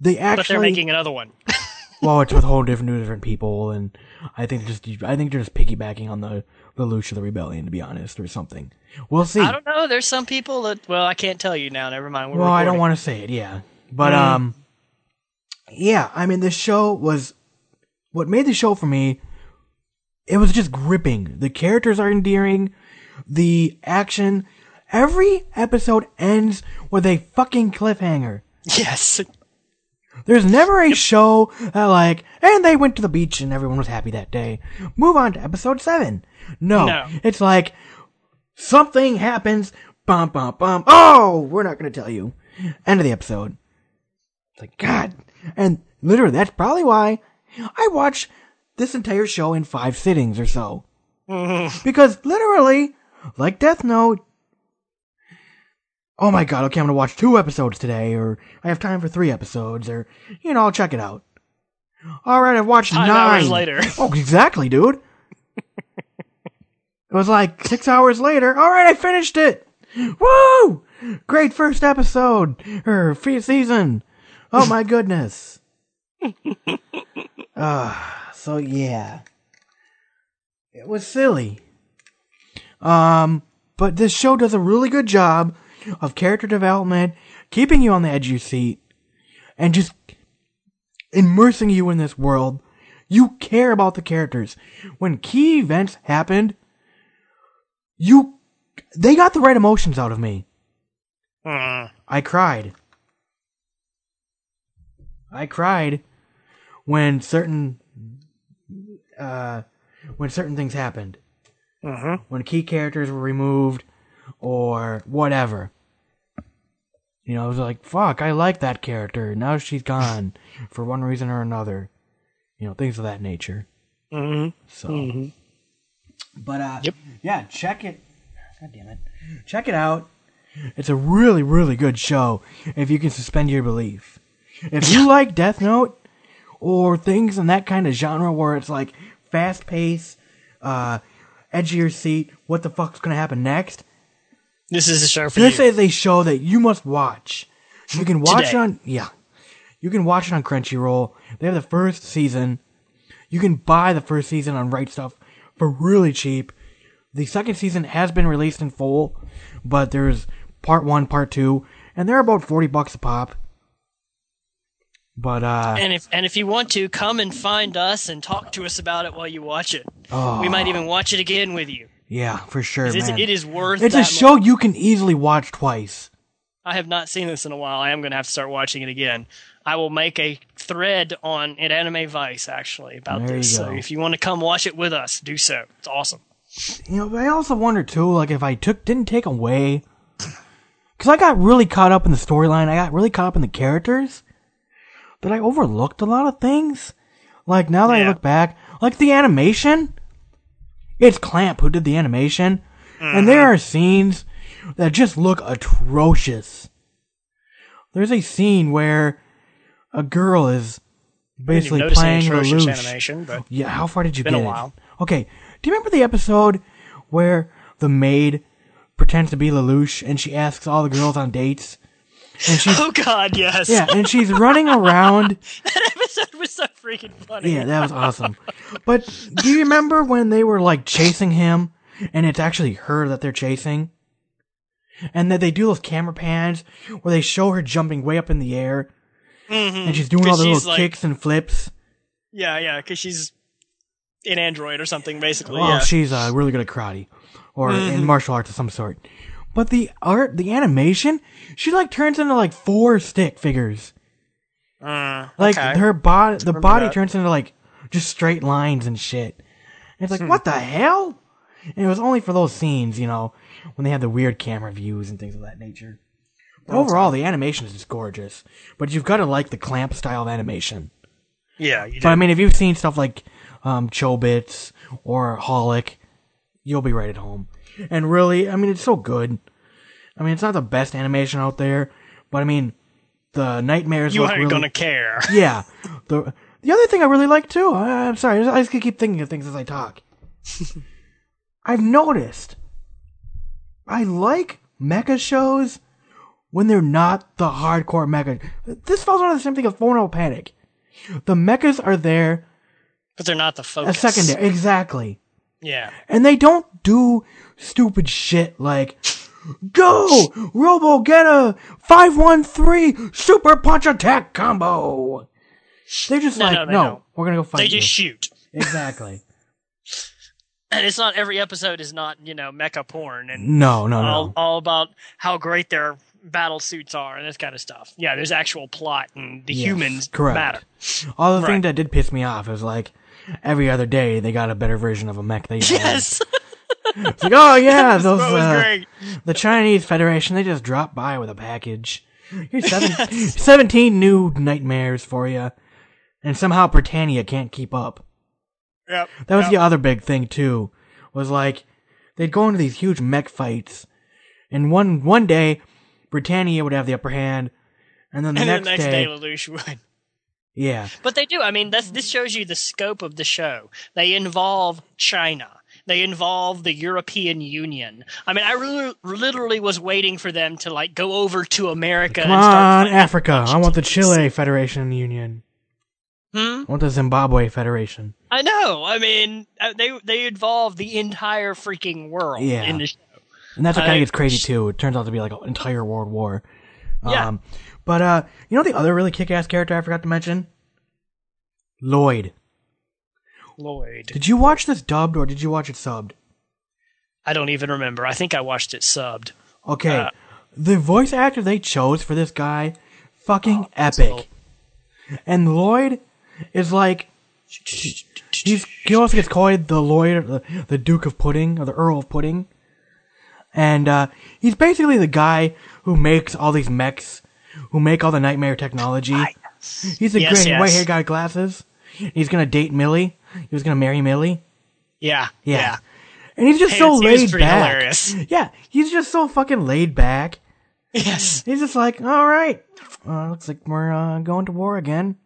They Mm-hmm. But they're making another one. well, it's with whole different new different people, and I think just I think they're just piggybacking on the the Lucia the Rebellion, to be honest, or something. We'll see. I don't know. There's some people that well, I can't tell you now. Never mind. We're well, I don't want to say it, yeah, but Mm. um, yeah. I mean, the show was what made the show for me. It was just gripping. The characters are endearing. The action. Every episode ends with a fucking cliffhanger. Yes. There's never a show that like, and they went to the beach and everyone was happy that day. Move on to episode seven. No, No. it's like something happens. Bum bum bum. Oh, we're not gonna tell you. End of the episode. It's like God, and literally that's probably why I watch this entire show in five sittings or so. because literally, like Death Note, oh my god, okay, I'm gonna watch two episodes today, or I have time for three episodes, or, you know, I'll check it out. Alright, I've watched Five nine. hours later. Oh, exactly, dude. it was like six hours later. Alright, I finished it! Woo! Great first episode, or season. Oh my goodness. Ah, so yeah. It was silly. Um, but this show does a really good job of character development, keeping you on the edge of your seat, and just immersing you in this world. You care about the characters. When key events happened, you, they got the right emotions out of me. Mm. I cried. I cried when certain, uh, when certain things happened. Mhm. When key characters were removed, or whatever. You know, I was like, fuck, I like that character. Now she's gone for one reason or another. You know, things of that nature. Mhm. So, but uh, Yep. yeah, check it. God damn it, check it out. It's a really, really good show if you can suspend your belief. If you like Death Note or things in that kind of genre where it's like fast pace, uh, edge of your seat, what the fuck's gonna happen next? This is a show for This you. is a show that you must watch. You can watch it on yeah. You can watch it on Crunchyroll. They have the first season. You can buy the first season on Right Stuf for really cheap. The second season has been released in full, but there's part one, part two, and they're about forty bucks a pop. But uh And if and if you want to, come and find us and talk to us about it while you watch it. Oh. We might even watch it again with you. yeah, for sure, It's, man. it is worth. it's a show much. you can easily watch twice. I have not seen this in a while. I am going to have to start watching it again. I will make a thread on at Anime Vice actually about There this. So if you want to come watch it with us, do so. It's awesome. You know, but I also wonder too, like if I took didn't take away Because I got really caught up in the storyline, I got really caught up in the characters, that I overlooked a lot of things. Like, now that I look back, like the animation, it's Clamp who did the animation, and there mm-hmm. are scenes that just look atrocious. There's a scene where a girl is basically playing atrocious Lelouch. animation, but oh, Yeah, how far did you Been get? a it? while. Okay, do you remember the episode where the maid pretends to be Lelouch and she asks all the girls on dates? And she's oh god, yes. yeah, and she's running around. that episode was so freaking funny. Yeah, that was awesome. But do you remember when they were like chasing him and it's actually her that they're chasing? And that they do those camera pans where they show her jumping way up in the air and she's doing all the little like- kicks and flips. yeah, yeah, because she's an android or something, basically. Oh, yeah. she's uh, really good at karate or in martial arts of some sort. But the art, the animation, she like turns into like four stick figures. Uh, Like okay. her body, the body that. turns into like just straight lines and shit. And it's Hmm. like, what the hell? And it was only for those scenes, you know, when they had the weird camera views and things of that nature. But overall, the animation is just gorgeous. But you've got to like the clamp style of animation. yeah, you But I mean, if you've seen stuff like um, Chobits or Holic, you'll be right at home. And really, I mean, it's so good. I mean, it's not the best animation out there, but I mean, the Knightmares. You aren't really, gonna care. Yeah. The the other thing I really like too. I, I'm sorry, I just keep thinking of things as I talk. I've noticed. I like mecha shows when they're not the hardcore mecha. This falls under the same thing as Phono Panic. The mechas are there But they're not the focus. a secondary, exactly, Yeah. and they don't do stupid shit like. Go! Robo get a 513 super punch attack combo! They're just No, like, no, no, don't. we're gonna go fight They you. just shoot. Exactly. And it's not every episode is not, you know, mecha porn and No, no, all, no. all about how great their battle suits are and this kind of stuff. Yeah, there's actual plot and the Yes, humans correct. matter. All the Right. thing that did piss me off is like every other day they got a better version of a mech they had. Yes. It's like, oh yeah, those uh, the Chinese Federation they just dropped by with a package. Here's seven, 17 new Knightmares for you, and somehow Britannia can't keep up. Yep. That was yep. the other big thing too. Was like they'd go into these huge mech fights, and one one day Britannia would have the upper hand, and then the and next, the next day, day, Lelouch would. Yeah, But they do. I mean, that's, this shows you the scope of the show. They involve China. They involve the European Union. I mean, I really, literally was waiting for them to like go over to America come and start on, Africa! I want the Chile Federation Union. Hmm? I want the Zimbabwe Federation. I know. I mean, uh, they they involve the entire freaking world Yeah. in the show. And that's what kind of gets crazy too. It turns out to be like an entire world war. Yeah. Um, but uh, you know the other really kick-ass character I forgot to mention? Lloyd. Lloyd. Did you watch this dubbed or did you watch it subbed? I don't even remember. I think I watched it subbed. Okay. Uh, the voice actor they chose for this guy, fucking Oh, epic. And Lloyd is like he's he also gets called the Lloyd, the, the Duke of Pudding or the Earl of Pudding, and uh, he's basically the guy who makes all these mechs, who make all the Knightmare technology. Yes. He's a Yes, great yes. white haired guy with glasses. He's gonna date Milly. He was gonna marry Milly. Yeah. Yeah. Yeah. And he's just Hey, so laid back. hilarious. Yeah, he's just so fucking laid back. Yes. He's just like, all right, uh, looks like we're uh, going to war again.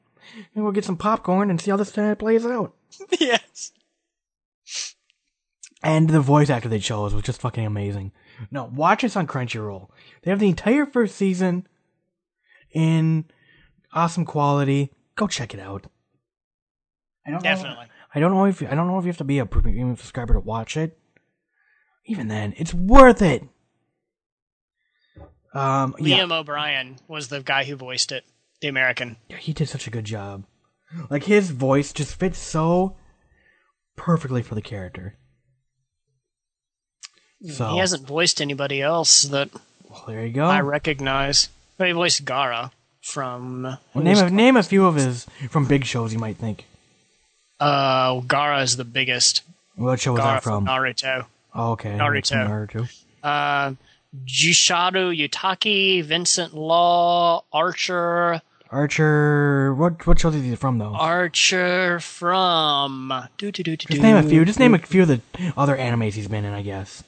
And we'll get some popcorn and see how this uh, plays out. yes. And the voice actor they chose was just fucking amazing. No, watch this on Crunchyroll. They have the entire first season in awesome quality. Go check it out. I don't know- Definitely. I don't know if I don't know if you have to be a premium subscriber to watch it. Even then, it's worth it. Um, yeah. Liam O'Brien was the guy who voiced it, the American. Yeah, he did such a good job. Like his voice just fits so perfectly for the character. So He hasn't voiced anybody else that well, there you go. I recognize. But he voiced Gaara from Well, name a, name a few of his from big shows you might think. uh Gaara is the biggest. What show was Gaara that from? Naruto. oh, okay. Naruto. Naruto. Uh, Jushiro Ukitake, Vincent Law, Archer, Archer. What what shows is he from though? Archer from. Do, do, do, do, Just name a few. Just name a few of the other animes he's been in. I guess.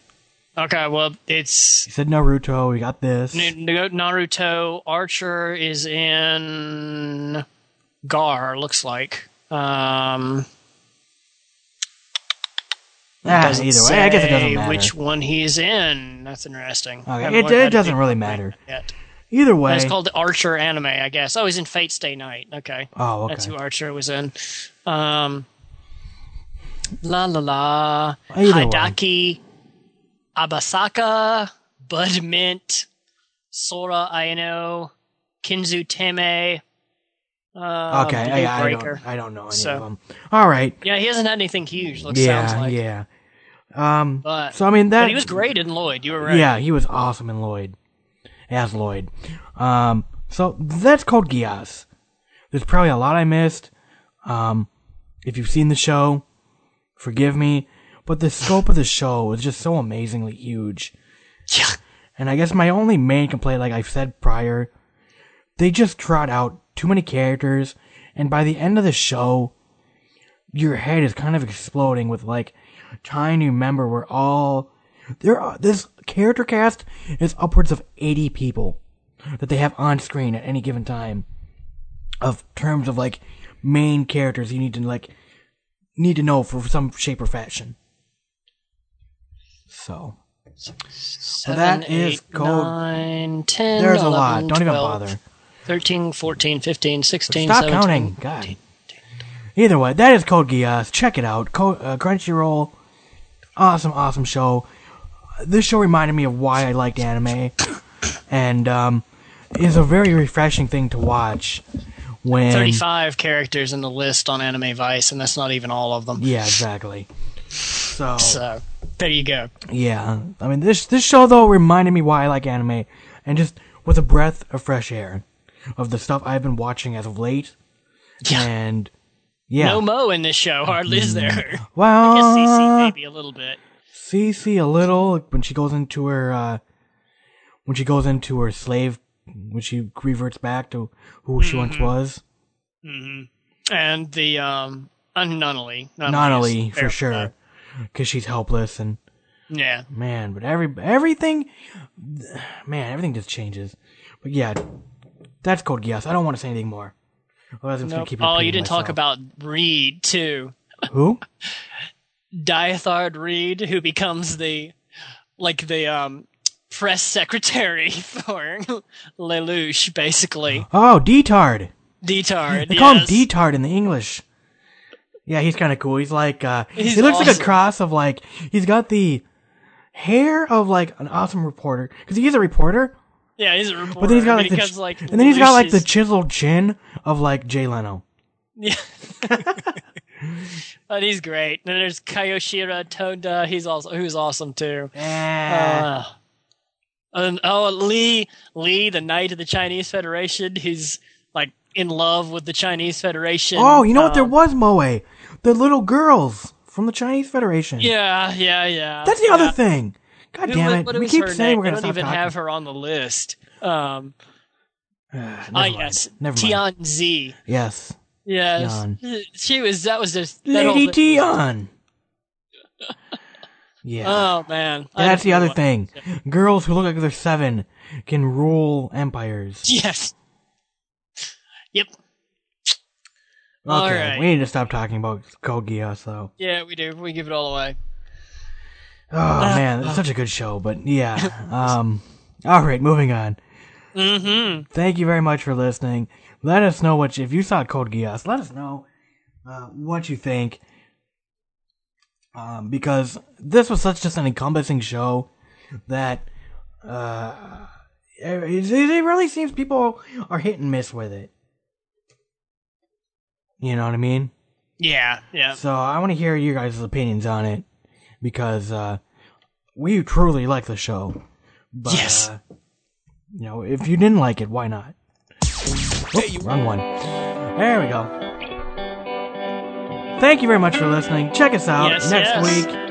Okay, well, it's He said Naruto. We got this. N- Naruto. Archer is in Gar. Looks like. Um, Ah, doesn't either way, I guess it doesn't matter. Which one he's in? That's interesting. Okay, it- it doesn't really matter. Yet. Either way. It's called the Archer anime, I guess. Oh, he's in Fate Stay Night. Okay. Oh, okay. That's who Archer was in. Um, la la la. Either way. Abasaka, Bud Mint, Sora Aino, Kinzu Teme. Uh, okay, Blue I, I don't. I don't know any So- of them. All right. Yeah, he hasn't had anything huge. Looks Yeah. sounds like. Yeah. Um. But, so I mean that. he was great in Lloyd. You were right. Yeah, he was awesome in Lloyd, as Lloyd. Um, so that's called Geass. There's probably a lot I missed. Um, if you've seen the show, forgive me, but the scope of the show is just so amazingly huge. Yeah. And I guess my only main complaint, like I've said prior, they just trot out too many characters, and by the end of the show, your head is kind of exploding with like trying to remember we're all there. Are, this character cast is upwards of eighty people that they have on screen at any given time. Of terms of like main characters you need to like need to know for some shape or fashion. So Seven, that is eight, called- nine, 10, there's a lot. Don't even bother. 13, 14, 15, 16, Stop 17. counting. God. Either way, that is Code Geass. Check it out. Co- uh, Crunchyroll. Awesome, awesome show. This show reminded me of why I liked anime, and um, is a very refreshing thing to watch. When 35 characters in the list on Anime Vice, and that's not even all of them. yeah, exactly. So So, there you go. yeah, I mean this this show though reminded me why I like anime, and just was a breath of fresh air of the stuff I've been watching as of late. Yeah. And yeah, No moe in this show, hardly is there. well, I guess CC maybe a little bit. C.C. a little when she goes into her uh when she goes into her slave when she reverts back to who she once Mm-hmm. was. And the, um, uh, Nunnally. Nunnally for sure, because she's helpless and. Yeah. man, but every everything, man, everything just changes. But yeah, that's Code yes. I don't want to say anything more. Otherwise, I'm just gonna Nope. Oh, you didn't talk about Ried, too. who? Diethard Ried, who becomes the, like, the, um, press secretary for Lelouch, basically. Oh, Detard. Detard. They call him Detard in the English. Yeah, he's kind of cool. He's like, uh, He's he looks like a cross of like, he's got the hair of like an awesome reporter because he is a reporter, Yeah, he's a reporter. but then he's got like, the, ch- comes, like, and then he's got like the chiseled chin of like Jay Leno. Yeah. but he's great. Then there's Kyoshiro Tohdoh. He's also who's awesome too. Uh, and oh, Lee, Lee, the knight of the Chinese Federation. He's in love with the Chinese Federation. oh, you know what? There Um, was Moe, the little girls from the Chinese Federation. Yeah, yeah, yeah. that's the yeah. other thing. God Who- damn it! we keep saying name? we're gonna even talking. have her on the list. Um, Never ah, yes, Never mind. Tianzi. Yes, Yes, Tian. she was. That was just Lady Tian. Yeah. Oh man, And that's the other thing. Girls who look like they're seven can rule empires. Yes. Yep. Okay, All right. we need to stop talking about Code Geass, though. Yeah, we do. We give it all away. Oh man, it's such a good show. But yeah, um, all right, moving on. Mm-hmm. Thank you very much for listening. Let us know what you, if you saw Code Geass. Let us know uh, what you think. Um, because this was such just an encompassing show that uh, it, it really seems people are hit and miss with it. You know what I mean? Yeah, yeah. So I want to hear your guys' opinions on it because uh, we truly like the show. But, Yes. Uh, you know, if you didn't like it, why not? Oop, wrong one. There we go. Thank you very much for listening. Check us out Yes, next yes. week.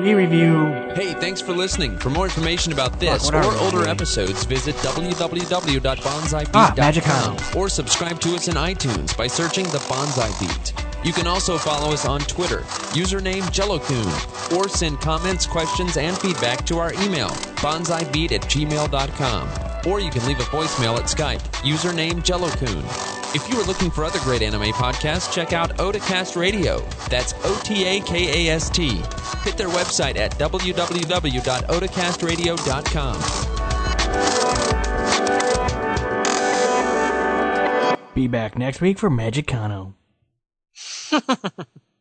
We review. Hey, thanks for listening. For more information about this what or older reviewing? episodes, visit www.bonsaibeat.com Ah, or subscribe to us in iTunes by searching The Bonsai Beat. You can also follow us on Twitter, username JelloCoon, or send comments, questions, and feedback to our email, bonsaibeat at gmail.com. Or you can leave a voicemail at Skype, username JelloCoon. If you are looking for other great anime podcasts, check out Otakast Radio. That's O T A K A S T. Hit their website at www.otakastradio.com. Be back next week for Magikano.